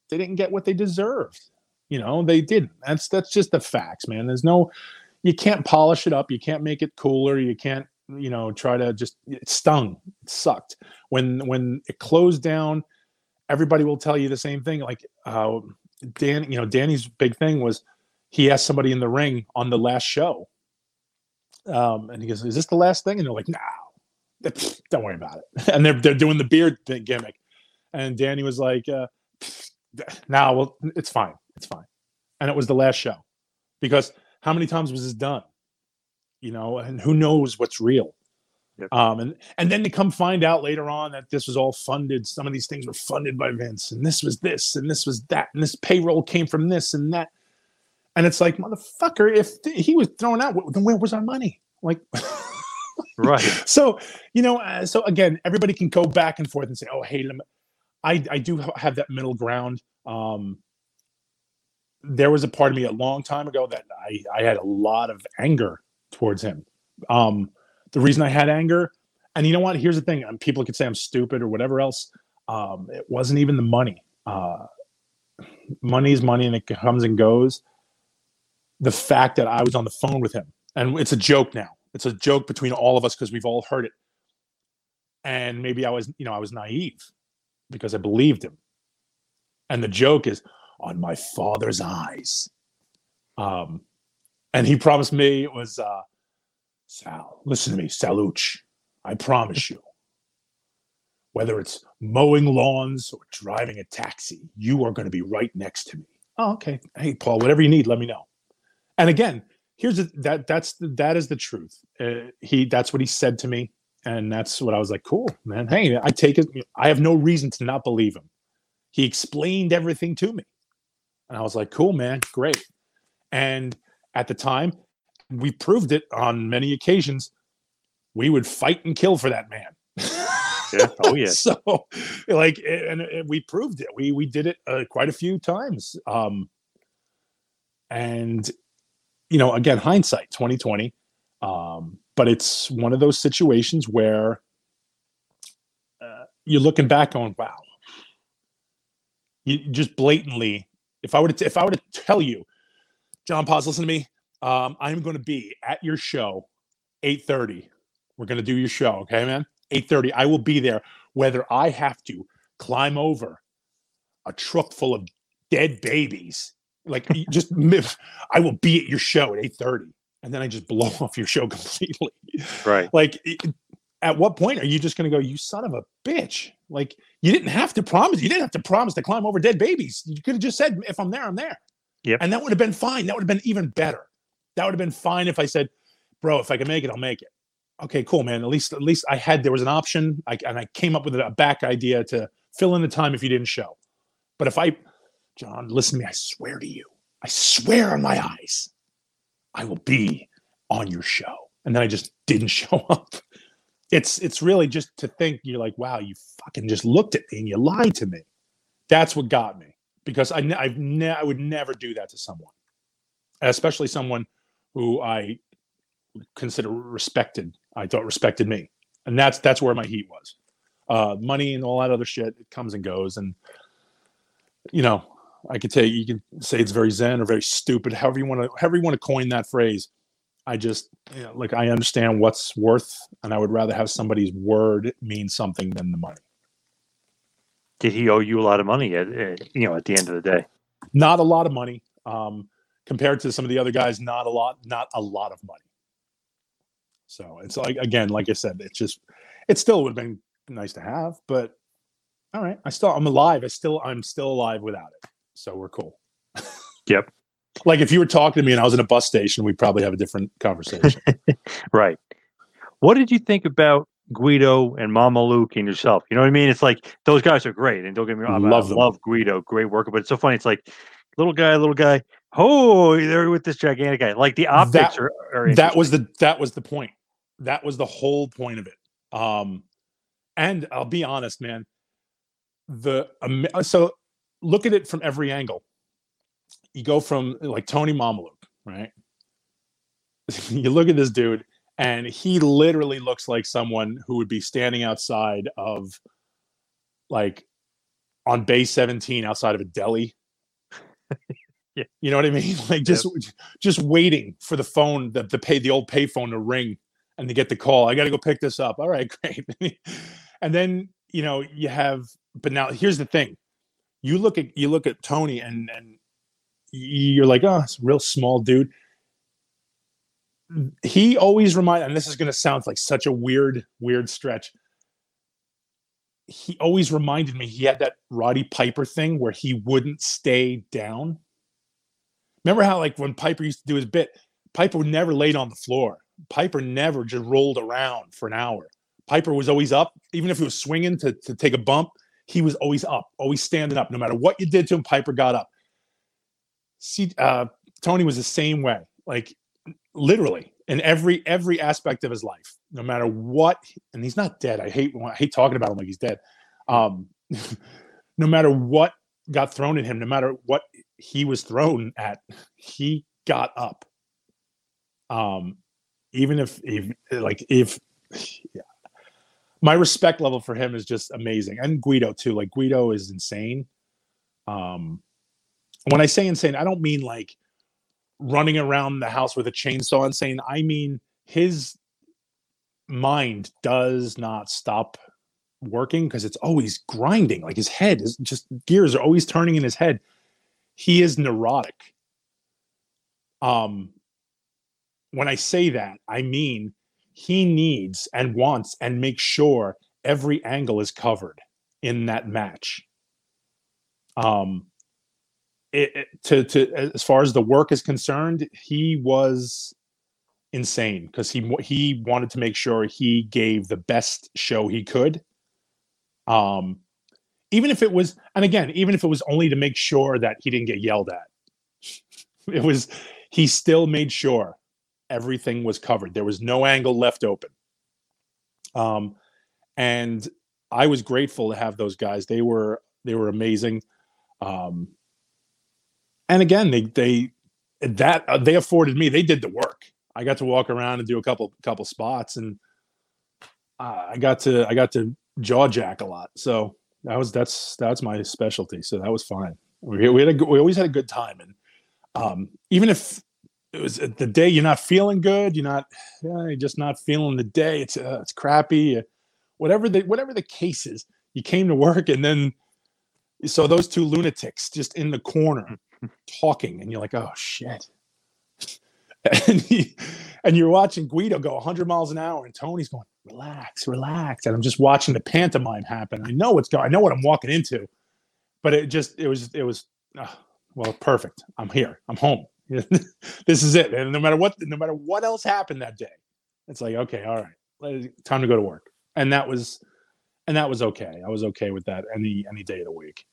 they didn't get what they deserved. You know, they didn't. That's that's just the facts, man. There's no, you can't polish it up. You can't make it cooler. You can't, you know, try to just. It stung. It sucked when when it closed down. Everybody will tell you the same thing. Like uh, Dan, you know, Danny's big thing was he asked somebody in the ring on the last show. Um, and he goes, Is this the last thing? And they're like, No, don't worry about it. And they're they're doing the beard thing, gimmick. And Danny was like, uh, now well, it's fine. It's fine. And it was the last show. Because how many times was this done? You know, and who knows what's real? Yep. Um, and and then to come find out later on that this was all funded. Some of these things were funded by Vince, and this was this, and this was that, and this payroll came from this and that. And it's like, motherfucker, if th- he was thrown out, then where was our money? Like, right. So you know, uh, so again, everybody can go back and forth and say, oh, hey, I I do have that middle ground. Um, there was a part of me a long time ago that I I had a lot of anger towards him. Um, the reason I had anger. And you know what? Here's the thing: people could say I'm stupid or whatever else. Um, it wasn't even the money. Uh, money money, and it comes and goes. The fact that I was on the phone with him, and it's a joke now. It's a joke between all of us because we've all heard it. And maybe I was, you know, I was naive because I believed him. And the joke is on my father's eyes. Um, and he promised me it was uh, Sal, listen to me, Saluch. I promise you, whether it's mowing lawns or driving a taxi, you are going to be right next to me. Oh, okay. Hey, Paul, whatever you need, let me know. And again, here's a, that that's that is the truth. Uh, he that's what he said to me, and that's what I was like. Cool, man. Hey, I take it. I have no reason to not believe him. He explained everything to me, and I was like, cool, man, great. And at the time, we proved it on many occasions. We would fight and kill for that man. yeah. Oh yeah. so, like, and, and, we proved it. We we did it uh, quite a few times. Um, and you know, again, hindsight, twenty twenty. Um, but it's one of those situations where uh, you're looking back on, wow. You just blatantly, if I were to, if I were to tell you, John, pause, listen to me. Um, I'm going to be at your show, 8:30. We're going to do your show, okay, man? 8:30. I will be there, whether I have to climb over a truck full of dead babies. Like just I will be at your show at 8:30. And then I just blow off your show completely. Right. Like at what point are you just going to go, you son of a bitch? Like you didn't have to promise. You didn't have to promise to climb over dead babies. You could have just said, if I'm there, I'm there. Yep. And that would have been fine. That would have been even better. That would have been fine if I said, bro, if I can make it, I'll make it. Okay, cool, man. At least, at least I had there was an option, I, and I came up with a back idea to fill in the time if you didn't show. But if I, John, listen to me, I swear to you, I swear on my eyes, I will be on your show. And then I just didn't show up. It's it's really just to think you're like, wow, you fucking just looked at me and you lied to me. That's what got me because I I've ne- I would never do that to someone, especially someone who I consider respected. I thought respected me, and that's that's where my heat was. Uh, money and all that other shit it comes and goes, and you know, I could say you can say it's very zen or very stupid, however you want to however you want to coin that phrase. I just you know, like I understand what's worth, and I would rather have somebody's word mean something than the money. Did he owe you a lot of money? At, at you know, at the end of the day, not a lot of money. Um, compared to some of the other guys, not a lot, not a lot of money. So it's like again, like I said, it's just it still would have been nice to have, but all right, I still I'm alive. I still I'm still alive without it. So we're cool. yep. like if you were talking to me and I was in a bus station, we'd probably have a different conversation. right. What did you think about Guido and Mamaluke and yourself? You know what I mean? It's like those guys are great, and don't get me wrong, I Love them. love Guido, great worker. But it's so funny. It's like little guy, little guy. Oh, they're with this gigantic guy. Like the optics That- are, are that was the that was the point. That was the whole point of it. Um, and I'll be honest, man. The um, so look at it from every angle. You go from like Tony Mamaluke, right? you look at this dude, and he literally looks like someone who would be standing outside of like on Bay 17 outside of a deli. Yeah. You know what I mean? Like just just waiting for the phone, the the pay the old payphone to ring and to get the call. I got to go pick this up. All right, great. and then you know you have, but now here's the thing: you look at you look at Tony and and you're like, oh, it's a real small dude. He always remind, and this is going to sound like such a weird weird stretch. He always reminded me he had that Roddy Piper thing where he wouldn't stay down. Remember how like when Piper used to do his bit, Piper would never laid on the floor. Piper never just rolled around for an hour. Piper was always up, even if he was swinging to, to take a bump, he was always up, always standing up. No matter what you did to him, Piper got up. See, uh, Tony was the same way, like literally in every every aspect of his life. No matter what, and he's not dead. I hate I hate talking about him like he's dead. Um, no matter what got thrown at him, no matter what he was thrown at, he got up. Um, even if, if like if yeah. my respect level for him is just amazing, and Guido too. Like Guido is insane. Um, when I say insane, I don't mean like running around the house with a chainsaw insane. I mean his mind does not stop working because it's always grinding. Like his head is just gears are always turning in his head. He is neurotic. Um, when I say that, I mean he needs and wants and makes sure every angle is covered in that match. Um, it, it- to to as far as the work is concerned, he was insane because he he wanted to make sure he gave the best show he could. Um, even if it was, and again, even if it was only to make sure that he didn't get yelled at, it was he still made sure everything was covered. There was no angle left open. Um, and I was grateful to have those guys. They were they were amazing. Um, and again, they they that uh, they afforded me. They did the work. I got to walk around and do a couple couple spots, and uh, I got to I got to jaw jack a lot. So that was that's that's my specialty. So that was fine. We, we had a we always had a good time, and um, even if it was uh, the day you're not feeling good, you're not yeah, you're just not feeling the day. It's uh, it's crappy. Uh, whatever the whatever the case is, you came to work, and then you saw those two lunatics just in the corner talking, and you're like, oh shit. And, he, and you're watching Guido go 100 miles an hour, and Tony's going, relax, relax. And I'm just watching the pantomime happen. I know what's going. I know what I'm walking into, but it just it was it was ah, well perfect. I'm here. I'm home. this is it. And no matter what, no matter what else happened that day, it's like okay, all right, time to go to work. And that was, and that was okay. I was okay with that any any day of the week.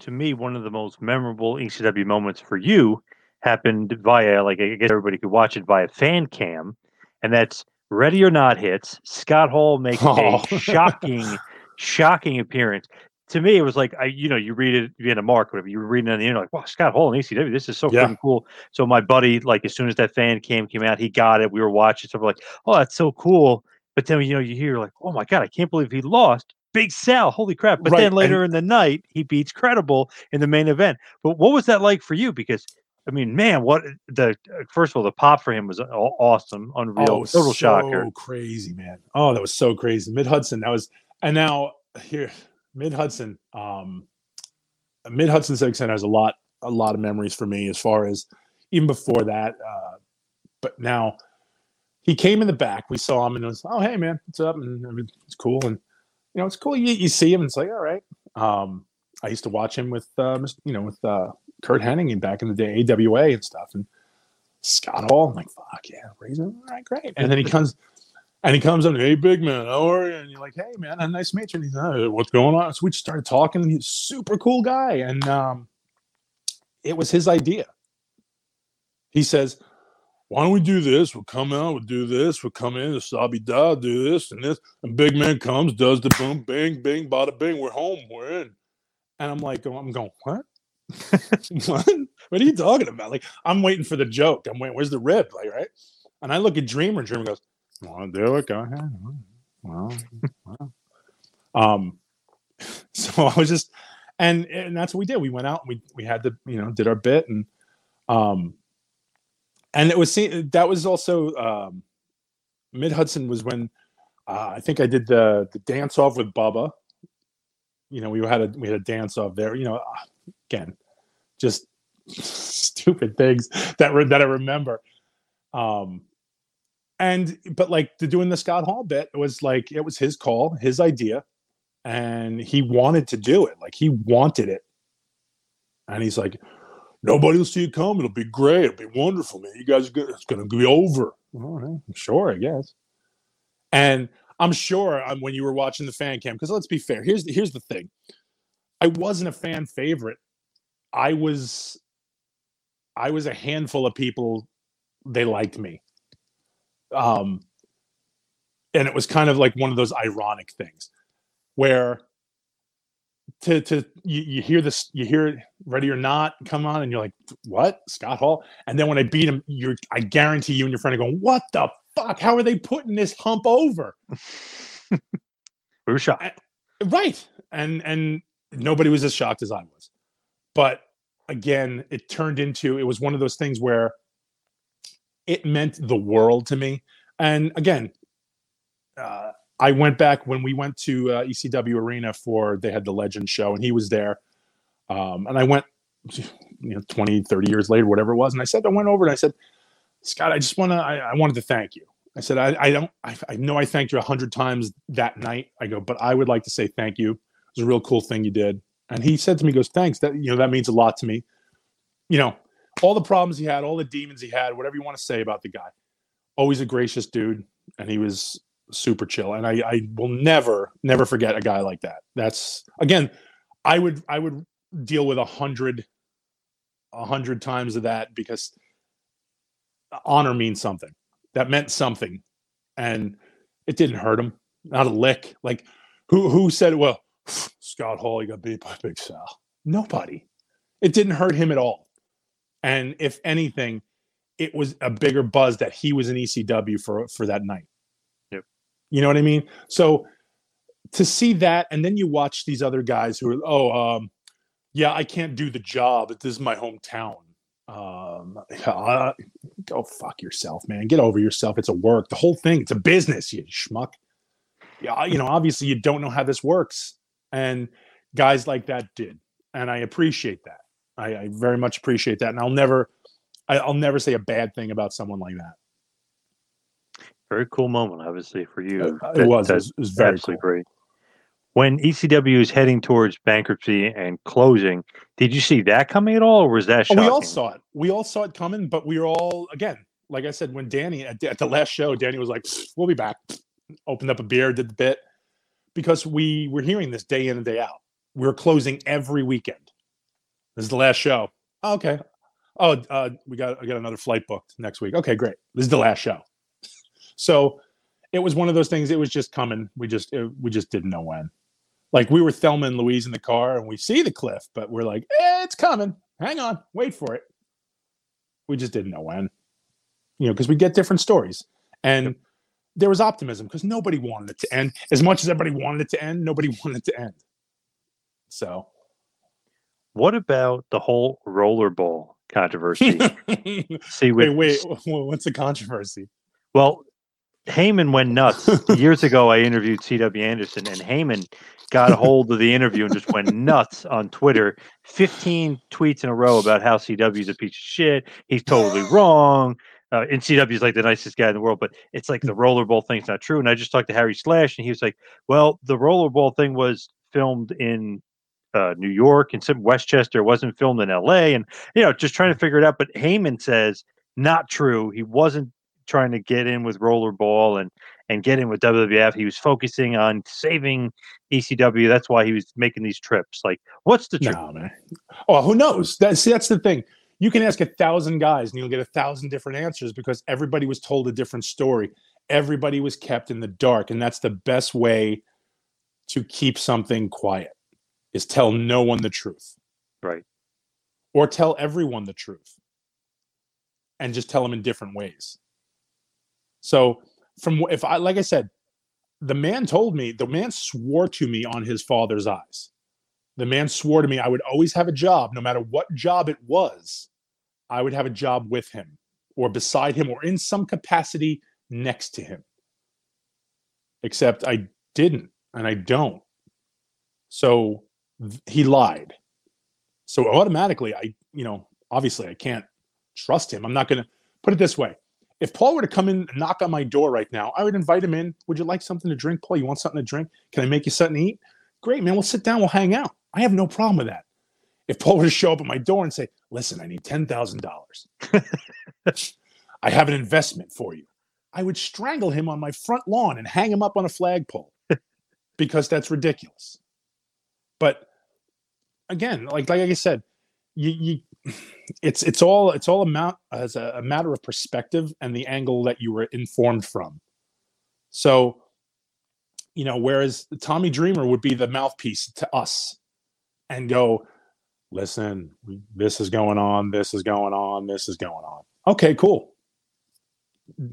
to me, one of the most memorable ECW moments for you happened via, like, I guess everybody could watch it via fan cam, and that's Ready or Not hits. Scott Hall makes Oh. a shocking, shocking appearance. To me, it was like, I, you know, you read it being a mark, whatever you were reading on the internet, like, wow, Scott Hall in ECW, this is so Yeah. cool. So my buddy, like, as soon as that fan cam came out, he got it. We were watching, so we're like, oh, that's so cool. But then, you know, you hear like, oh my god, I can't believe he lost. Big Sal, holy crap! But Right, then and- later in the night, he beats Credible in the main event. But what was that like for you? Because I mean, man, what the uh, first of all, the pop for him was awesome, unreal, Oh, total so shocker. crazy, man. Oh, that was so crazy. Mid Hudson, that was, and now here, Mid Hudson, um, Mid Hudson Civic Center has a lot, a lot of memories for me as far as even before that. Uh, but now he came in the back. We saw him and it was, oh, hey, man, what's up? And I mean, it's cool. And, you know, it's cool. You, you see him and it's like, all right. Um, I used to watch him with, uh, you know, with uh, Curt Hennig back in the day, AWA and stuff, and Scott Hall. I'm like, fuck yeah, Razor, all right, great. And then he comes, and he comes up, hey, big man, how are you? And you're like, hey, man, a nice to meet you. And he's, like, what's going on? So we just started talking. And he's a super cool guy, and um, it was his idea. He says, why don't we do this? We'll come out, we'll do this, we'll come in, the Sabi Da, do this and this. And big man comes, does the boom, bing, bing, bada bing, we're home, we're in. And I'm like, I'm going, what? what? What are you talking about? Like, I'm waiting for the joke. I'm waiting, where's the rib? Like, right? And I look at Dreamer, and Dreamer goes, to do it? Go ahead. Well, well. Um, so I was just, and and that's what we did. We went out, and we we had to, you know, did our bit, and um, and it was that was also um, Mid Hudson was when uh, I think I did the the dance off with Bubba. You know, we had a we had a dance off there. You know, again, just stupid things that re- that I remember. Um, and but like the doing the Scott Hall bit was like it was his call, his idea, and he wanted to do it. Like he wanted it, and he's like, nobody will see it come. It'll be great. It'll be wonderful, man. You guys are good. It's to be over. All right, sure, I guess. And I'm sure um, when you were watching the fan cam, because let's be fair. Here's the, here's the thing. I wasn't a fan favorite. I was I was a handful of people they liked me. Um and it was kind of like one of those ironic things where to to you, you hear this you hear ready or not come on and you're like what? Scott hall? And then when i beat him you're i guarantee you and your friend are going what the fuck? How are they putting this hump over? We were shocked. Right. And and nobody was as shocked as i was but again it turned into it was one of those things where it meant the world to me and again uh, I went back when we went to uh, ECW Arena for they had the Legend show, and he was there. Um, and I went, you know, 20, 30 years later, whatever it was. And I said, I went over and I said, Scott, I just want to, I, I, wanted to thank you. I said, I, I don't, I, I, know I thanked you a hundred times that night. I go, but I would like to say thank you. Was a real cool thing you did. And he said to me, goes, thanks. That, you know, that means a lot to me. You know, all the problems he had, all the demons he had, whatever you want to say about the guy, always a gracious dude. And he was super chill and I, I will never never forget a guy like that that's again i would i would deal with a hundred a hundred times of that because honor means something that meant something and it didn't hurt him not a lick like who who said well scott hall he got beat by big sal nobody it didn't hurt him at all and if anything it was a bigger buzz that he was in ecw for for that night Yep. you know what I mean? So to see that, and then you watch these other guys who are, oh, um, yeah, I can't do the job. This is my hometown. Um, uh, go fuck yourself, man. Get over yourself. It's a work. The whole thing. It's a business. You schmuck. Yeah, you know, obviously you don't know how this works, and guys like that did, and I appreciate that. I, I very much appreciate that, and I'll never, I, I'll never say a bad thing about someone like that very cool moment, obviously for you. Uh, it was. It was, it was very absolutely cool. great. When ECW is heading towards bankruptcy and closing, did you see that coming at all, or was that? Oh, we all saw it. We all saw it coming, but we were all again, like I said, when Danny at, at the last show, Danny was like, "We'll be back." Opened up a beer, did the bit because we were hearing this day in and day out. We are closing every weekend. This is the last show. Oh, okay. Oh, uh, we got I got another flight booked next week. Okay, great. This is the last show. So it was one of those things. It was just coming. We just it, we just didn't know when. Like we were Thelma and Louise in the car, and we see the cliff, but we're like, eh, it's coming. Hang on, wait for it. We just didn't know when. You know, because we get different stories, and there was optimism because nobody wanted it to end. As much as everybody wanted it to end, nobody wanted it to end. So, what about the whole rollerball controversy? See, with, wait, wait, what's the controversy? Well, Heyman went nuts. Years ago, I interviewed C.W. Anderson, and Heyman got a hold of the interview and just went nuts on Twitter. 15 tweets in a row about how CW is a piece of shit. He's totally wrong. Uh, and CW is like the nicest guy in the world, but it's like the rollerball thing's not true. And I just talked to Harry Slash, and he was like, well, the rollerball thing was filmed in uh, New York and some Westchester it wasn't filmed in L.A. and you know just trying to figure it out. But Heyman says not true. He wasn't trying to get in with Rollerball and and get in with WWF. He was focusing on saving ECW. That's why he was making these trips. Like, what's the truth? No, man. Oh, who knows? That, see, that's the thing. You can ask a thousand guys and you'll get a thousand different answers because everybody was told a different story. Everybody was kept in the dark. And that's the best way to keep something quiet is tell no one the truth. Right. Or tell everyone the truth. And just tell them in different ways. So from if I like I said, the man told me, the man swore to me on his father's eyes. The man swore to me I would always have a job, no matter what job it was. I would have a job with him or beside him or in some capacity next to him. Except I didn't and I don't. So th- he lied. So automatically, I, you know, obviously I can't trust him. I'm not going to put it this way. If Paul were to come in and knock on my door right now, I would invite him in. Would you like something to drink, Paul? You want something to drink? Can I make you something to eat? Great, man. We'll sit down. We'll hang out. I have no problem with that. If Paul were to show up at my door and say, listen, I need $10,000. I have an investment for you. I would strangle him on my front lawn and hang him up on a flagpole because that's ridiculous. But again, like like I said, you, you it's it's all it's all amount as a, a matter of perspective and the angle that you were informed from. So, you know, whereas Tommy Dreamer would be the mouthpiece to us and go, listen, this is going on, this is going on, this is going on. Okay, cool.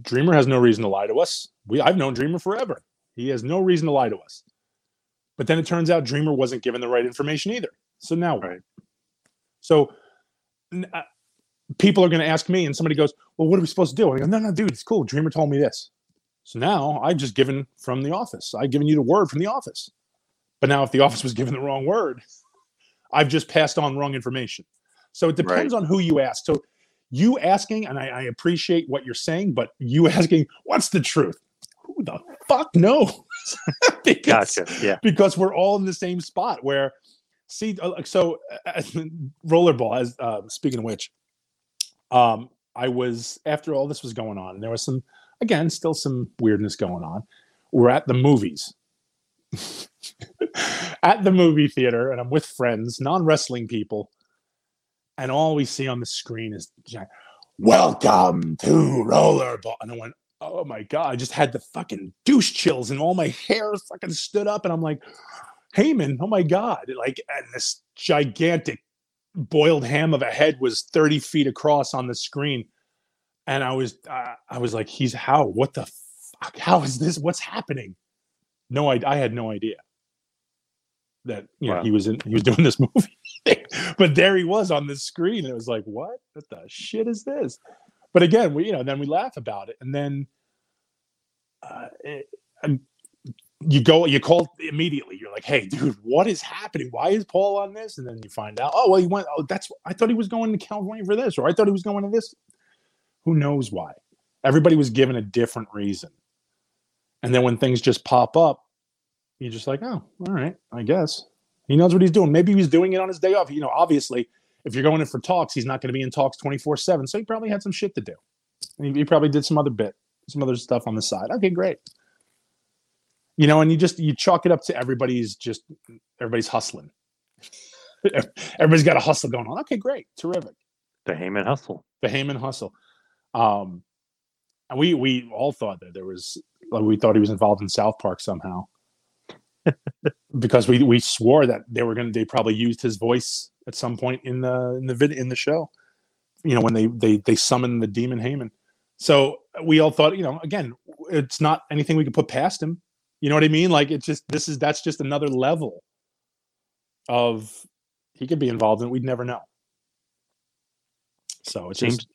Dreamer has no reason to lie to us. We I've known Dreamer forever. He has no reason to lie to us. But then it turns out Dreamer wasn't given the right information either. So now? Right. So uh, people are going to ask me, and somebody goes, "Well, what are we supposed to do?" I go, "No, no, dude, it's cool. Dreamer told me this." So now I've just given from the office. I've given you the word from the office. But now, if the office was given the wrong word, I've just passed on wrong information. So it depends on who you ask. So you asking, and I, I appreciate what you're saying, but you asking, "What's the truth?" Who the fuck knows? because, gotcha. Yeah. Because we're all in the same spot where see uh, so uh, rollerball as uh, speaking of which um i was after all this was going on and there was some again still some weirdness going on we're at the movies at the movie theater and i'm with friends non-wrestling people and all we see on the screen is welcome to rollerball and i went oh my god i just had the fucking douche chills and all my hair fucking stood up and i'm like Heyman, oh my God, like, and this gigantic boiled ham of a head was 30 feet across on the screen. And I was, uh, I was like, he's how? What the fuck? How is this? What's happening? No, I, I had no idea that you wow. know he was in, he was doing this movie, but there he was on the screen. And it was like, what? What the shit is this? But again, we, you know, then we laugh about it, and then uh, it, you go you call immediately you're like hey dude what is happening why is paul on this and then you find out oh well he went oh that's i thought he was going to california for this or i thought he was going to this who knows why everybody was given a different reason and then when things just pop up you're just like oh all right i guess he knows what he's doing maybe he's doing it on his day off you know obviously if you're going in for talks he's not going to be in talks 24 7 so he probably had some shit to do he, he probably did some other bit some other stuff on the side okay great you know, and you just you chalk it up to everybody's just everybody's hustling. everybody's got a hustle going on. Okay, great, terrific. The Heyman hustle. The Heyman hustle. Um, and we we all thought that there was like, we thought he was involved in South Park somehow. because we we swore that they were gonna they probably used his voice at some point in the in the vid in the show. You know, when they they they summoned the demon Heyman So uh, we all thought, you know, again, it's not anything we could put past him. You know what I mean? Like it's just this is that's just another level of he could be involved in it. We'd never know. So it seems, just,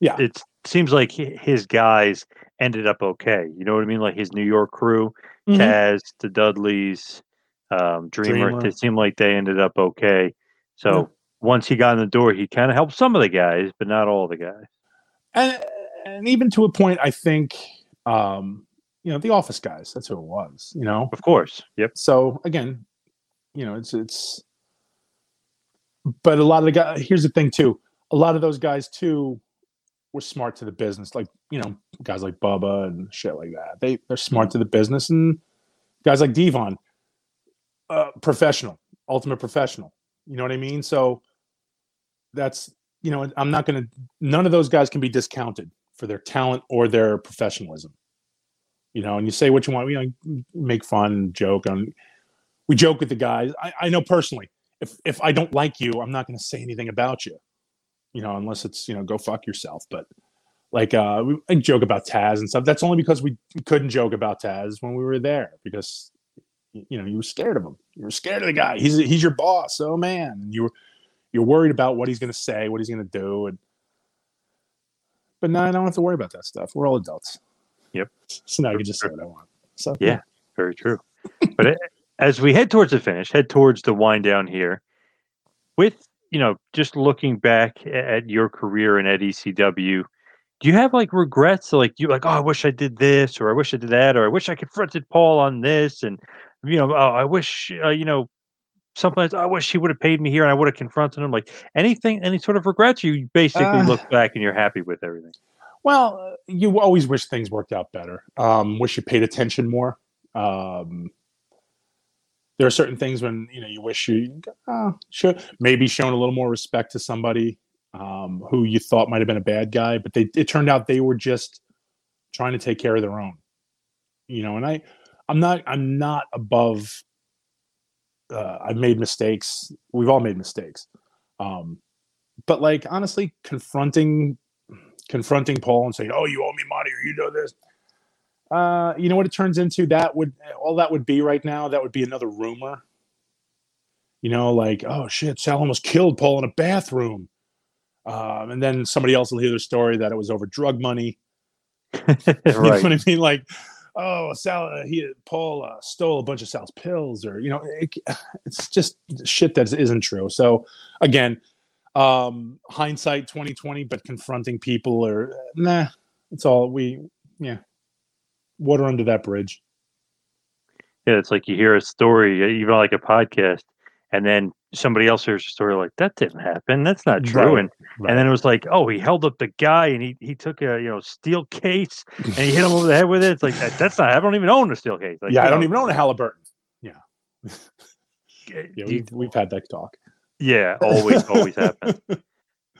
yeah, it seems like his guys ended up okay. You know what I mean? Like his New York crew, mm-hmm. Taz, the Dudleys, um, Dreamer, Dreamer. It seemed like they ended up okay. So yeah. once he got in the door, he kind of helped some of the guys, but not all the guys. And and even to a point, I think um, you know the office guys that's who it was you know of course yep so again you know it's it's but a lot of the guys. Here's the thing too. A lot of those guys too were smart to the business. Like you know, guys like Bubba and shit like that. They they're smart to the business, and guys like D-Von, uh, professional, ultimate professional. You know what I mean? So that's you know, I'm not going to. None of those guys can be discounted for their talent or their professionalism. You know, and you say what you want. You know, make fun, joke, on. we joke with the guys. I, I know personally, if if I don't like you, I'm not going to say anything about you. You know, unless it's you know, go fuck yourself. But like, uh, we I joke about Taz and stuff. That's only because we, couldn't joke about Taz when we were there because you know you were scared of him. You were scared of the guy. He's he's your boss. Oh man, and you were you're worried about what he's going to say, what he's going to do, and but now I don't have to worry about that stuff. We're all adults. Yep. So now you can just say what I want. So Yeah, very true. but it, as we head towards the finish, head towards the wind down here, with you know, just looking back at your career and at ECW, do you have like regrets? Like you like, oh, I wish I did this, or I wish I did that, or I wish I confronted Paul on this, and you know, oh, I wish uh, you know, sometimes I wish he would have paid me here and I would have confronted him. Like anything, any sort of regrets? You basically Uh, look back and you're happy with everything. Well, uh, you always wish things worked out better. Um, wish you paid attention more. Um, there are certain things when you know you wish you uh, should maybe shown a little more respect to somebody um, who you thought might have been a bad guy, but they it turned out they were just trying to take care of their own. You know, and I, I'm not I'm not above. Uh, I've made mistakes. We've all made mistakes. Um, but like honestly, confronting confronting Paul and saying, "Oh, you owe me money, or you know this." Uh, you know what it turns into? That would all that would be right now. That would be another rumor. You know, like, oh shit, Sal almost killed Paul in a bathroom, um, and then somebody else will hear the story that it was over drug money. You know what I mean? Like, oh, Sal, uh, he Paul uh, stole a bunch of Sal's pills, or you know, it, it's just shit that isn't true. So again, um, hindsight twenty twenty, but confronting people or nah, it's all we yeah, water under that bridge. Yeah, it's like you hear a story, even like a podcast, and then somebody else hears a story like that didn't happen. That's not true. Right, And right. and then it was like, oh, he held up the guy and he he took a you know steel case and he hit him over the head with it. It's like that, that's not. I don't even own a steel case. Like, yeah, I don't even own a Halliburton. uh, Yeah, we've, we've had that talk. yeah, always always happens.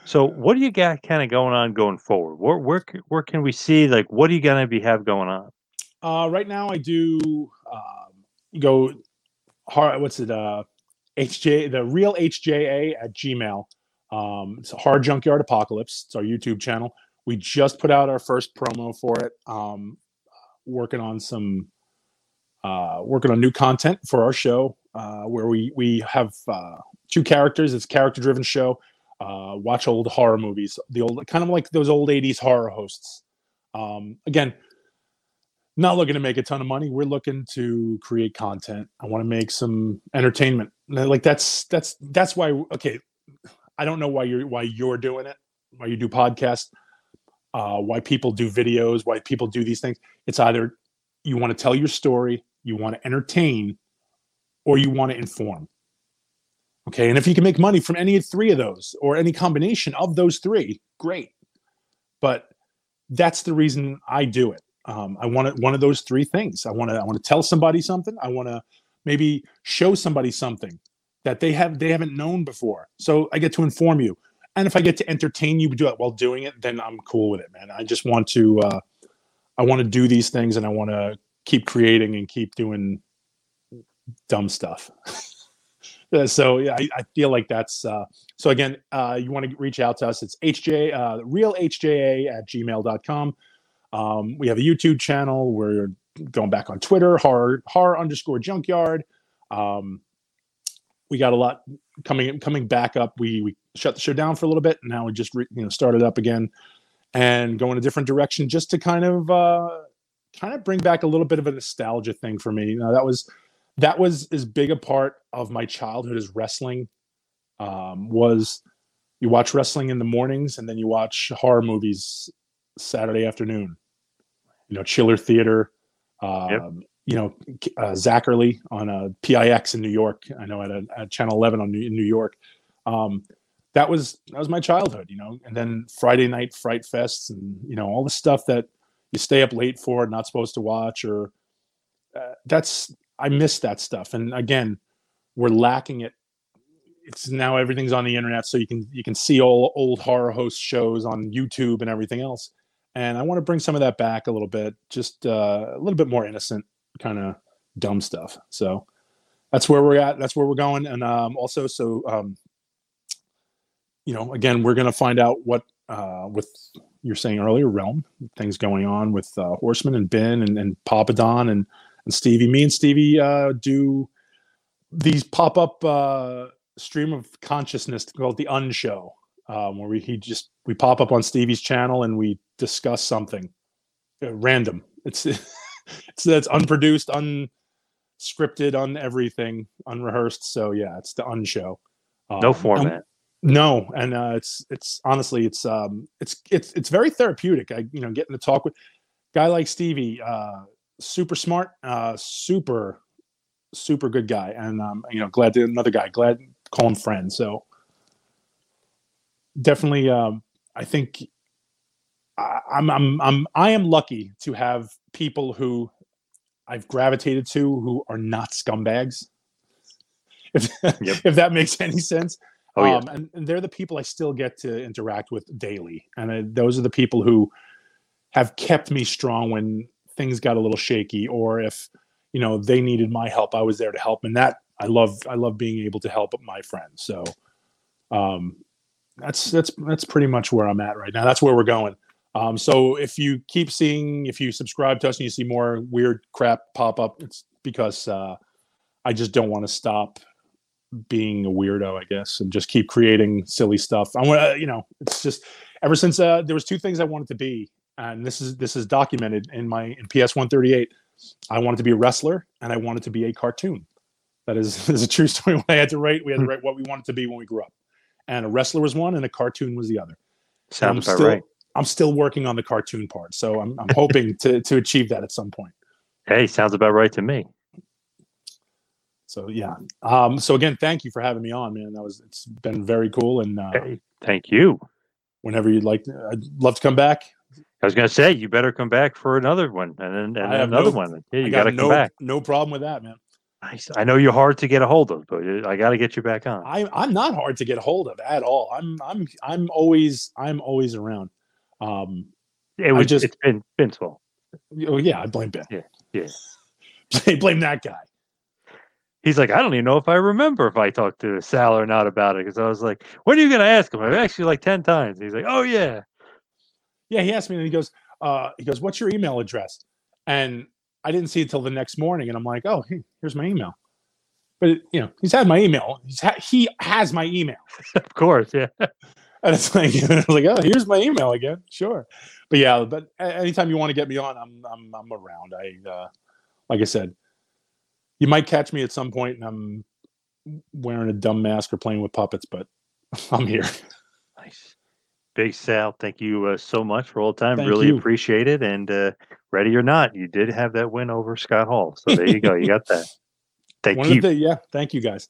So what do you got kind of going on going forward? Where where where can we see like what are you gonna be have going on? Uh, right now, I do um, go hard. What's it? Uh, HJ, the real HJA at Gmail. Um, it's a Horror Junkyard Apocalypse. It's our YouTube channel. We just put out our first promo for it. Um, working on some, uh, working on new content for our show, uh, where we we have uh, two characters. It's character driven show. Uh, watch old horror movies, the old kind of like those old '80s horror hosts. Um, again, not looking to make a ton of money. We're looking to create content. I want to make some entertainment. Like that's that's that's why. Okay, I don't know why you're why you're doing it. Why you do podcasts. Uh, why people do videos. Why people do these things. It's either you want to tell your story, you want to entertain, or you want to inform. Okay, and if you can make money from any three of those or any combination of those three, great. But that's the reason I do it um, I want one of those three things. I want to I want to tell somebody something. I want to maybe show somebody something that they have they haven't known before. So I get to inform you, and if I get to entertain you while doing it, then I'm cool with it, man. I just want to uh, I want to do these things, and I want to keep creating and keep doing dumb stuff. So yeah, I, I feel like that's uh, so again uh, you want to reach out to us it's hj uh, real hja at gmail.com um, we have a YouTube channel. We're going back on Twitter, horror, horror underscore junkyard. Um, we got a lot coming coming back up. We we shut the show down for a little bit. And now we just re, you know started it up again and go in a different direction, just to kind of uh, kind of bring back a little bit of a nostalgia thing for me. You know, that was that was as big a part of my childhood as wrestling um, was. You watch wrestling in the mornings, and then you watch horror movies Saturday afternoon. You know, Chiller Theater. Um, Yep. You know, uh, Zacherley on a PIX in New York. I know at, a, at Channel 11 on New, in New York. Um, that was that was my childhood, you know. And then Friday night fright fests, and you know all the stuff that you stay up late for, not supposed to watch, or uh, that's I miss that stuff. And again, we're lacking it. It's now everything's on the internet, so you can you can see all old horror host shows on YouTube and everything else. And I want to bring some of that back a little bit, just uh, a little bit more innocent, kind of dumb stuff. So that's where we're at. That's where we're going. And um, also, so um, you know, again, we're going to find out what uh, with you're saying earlier, realm things going on with uh, Horseman and Ben and, and Papa Don and and Stevie. Me and Stevie uh, do these pop up uh, stream of consciousness called the Unshow, um, where we he just we pop up on Stevie's channel and we discuss something uh, random. It's it's it's unproduced, unscripted, on everything, unrehearsed. So yeah, it's the Unshow. Um, no format. No, and uh, it's it's honestly it's um it's it's it's very therapeutic. I you know getting to talk with guy like Stevie, uh, super smart, uh, super super good guy, and um, you know glad to another guy, glad call him friend. So definitely, um, I think I, I'm I'm I'm I am lucky to have people who I've gravitated to who are not scumbags. If yep. if that makes any sense. Oh, yeah. Um, and, and, they're the people I still get to interact with daily. And I, those are the people who have kept me strong when things got a little shaky or if, you know, they needed my help, I was there to help. And that I love, I love being able to help my friends. So, um, that's, that's, that's pretty much where I'm at right now. That's where we're going. Um, so if you keep seeing, if you subscribe to us and you see more weird crap pop up, it's because, uh, I just don't want to stop being a weirdo, I guess, and just keep creating silly stuff. I want to, you know, it's just ever since uh, there was two things I wanted to be, and this is this is documented in my in PS one thirty eight. I wanted to be a wrestler, and I wanted to be a cartoon. That is, is a true story. When I had to write, we had to hmm. write what we wanted to be when we grew up, and a wrestler was one, and a cartoon was the other. Sounds still, right. I'm still working on the cartoon part, so I'm, I'm hoping to to achieve that at some point. Hey, sounds about right to me. So yeah. Um, so again, thank you for having me on, man. That was it's been very cool. And uh, hey, thank you. Whenever you'd like, I'd love to come back. I was gonna say you better come back for another one and then and another no, one. Yeah, you got to no, come back. No problem with that, man. I, I know you're hard to get a hold of, but I got to get you back on. I, I'm not hard to get a hold of at all. I'm I'm I'm always I'm always around. Um, it was just it's been Ben's fault. Oh yeah, I blame Ben. Yeah, yeah. blame that guy he's like, I don't even know if I remember if I talked to Sal or not about it because I was like, when are you going to ask him? I've actually like ten times. he's like, oh yeah, yeah. He asked me and he goes, uh, he goes, what's your email address? And I didn't see it till the next morning, and I'm like, oh, hey, here's my email. But you know, he's had my email. He's ha- he has my email. of course, yeah. And it's like, I was like, oh, here's my email again. Sure, but yeah, but anytime you want to get me on, I'm I'm I'm around. I uh, like I said, you might catch me at some point and I'm wearing a dumb mask or playing with puppets, but I'm here. Nice. Big Sal, thank you uh, so much for all the time. Thank really you. appreciate it. And uh, ready or not, you did have that win over Scott Hall. So there you go. You got that. Thank One you. The, yeah. Thank you, guys.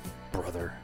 brother.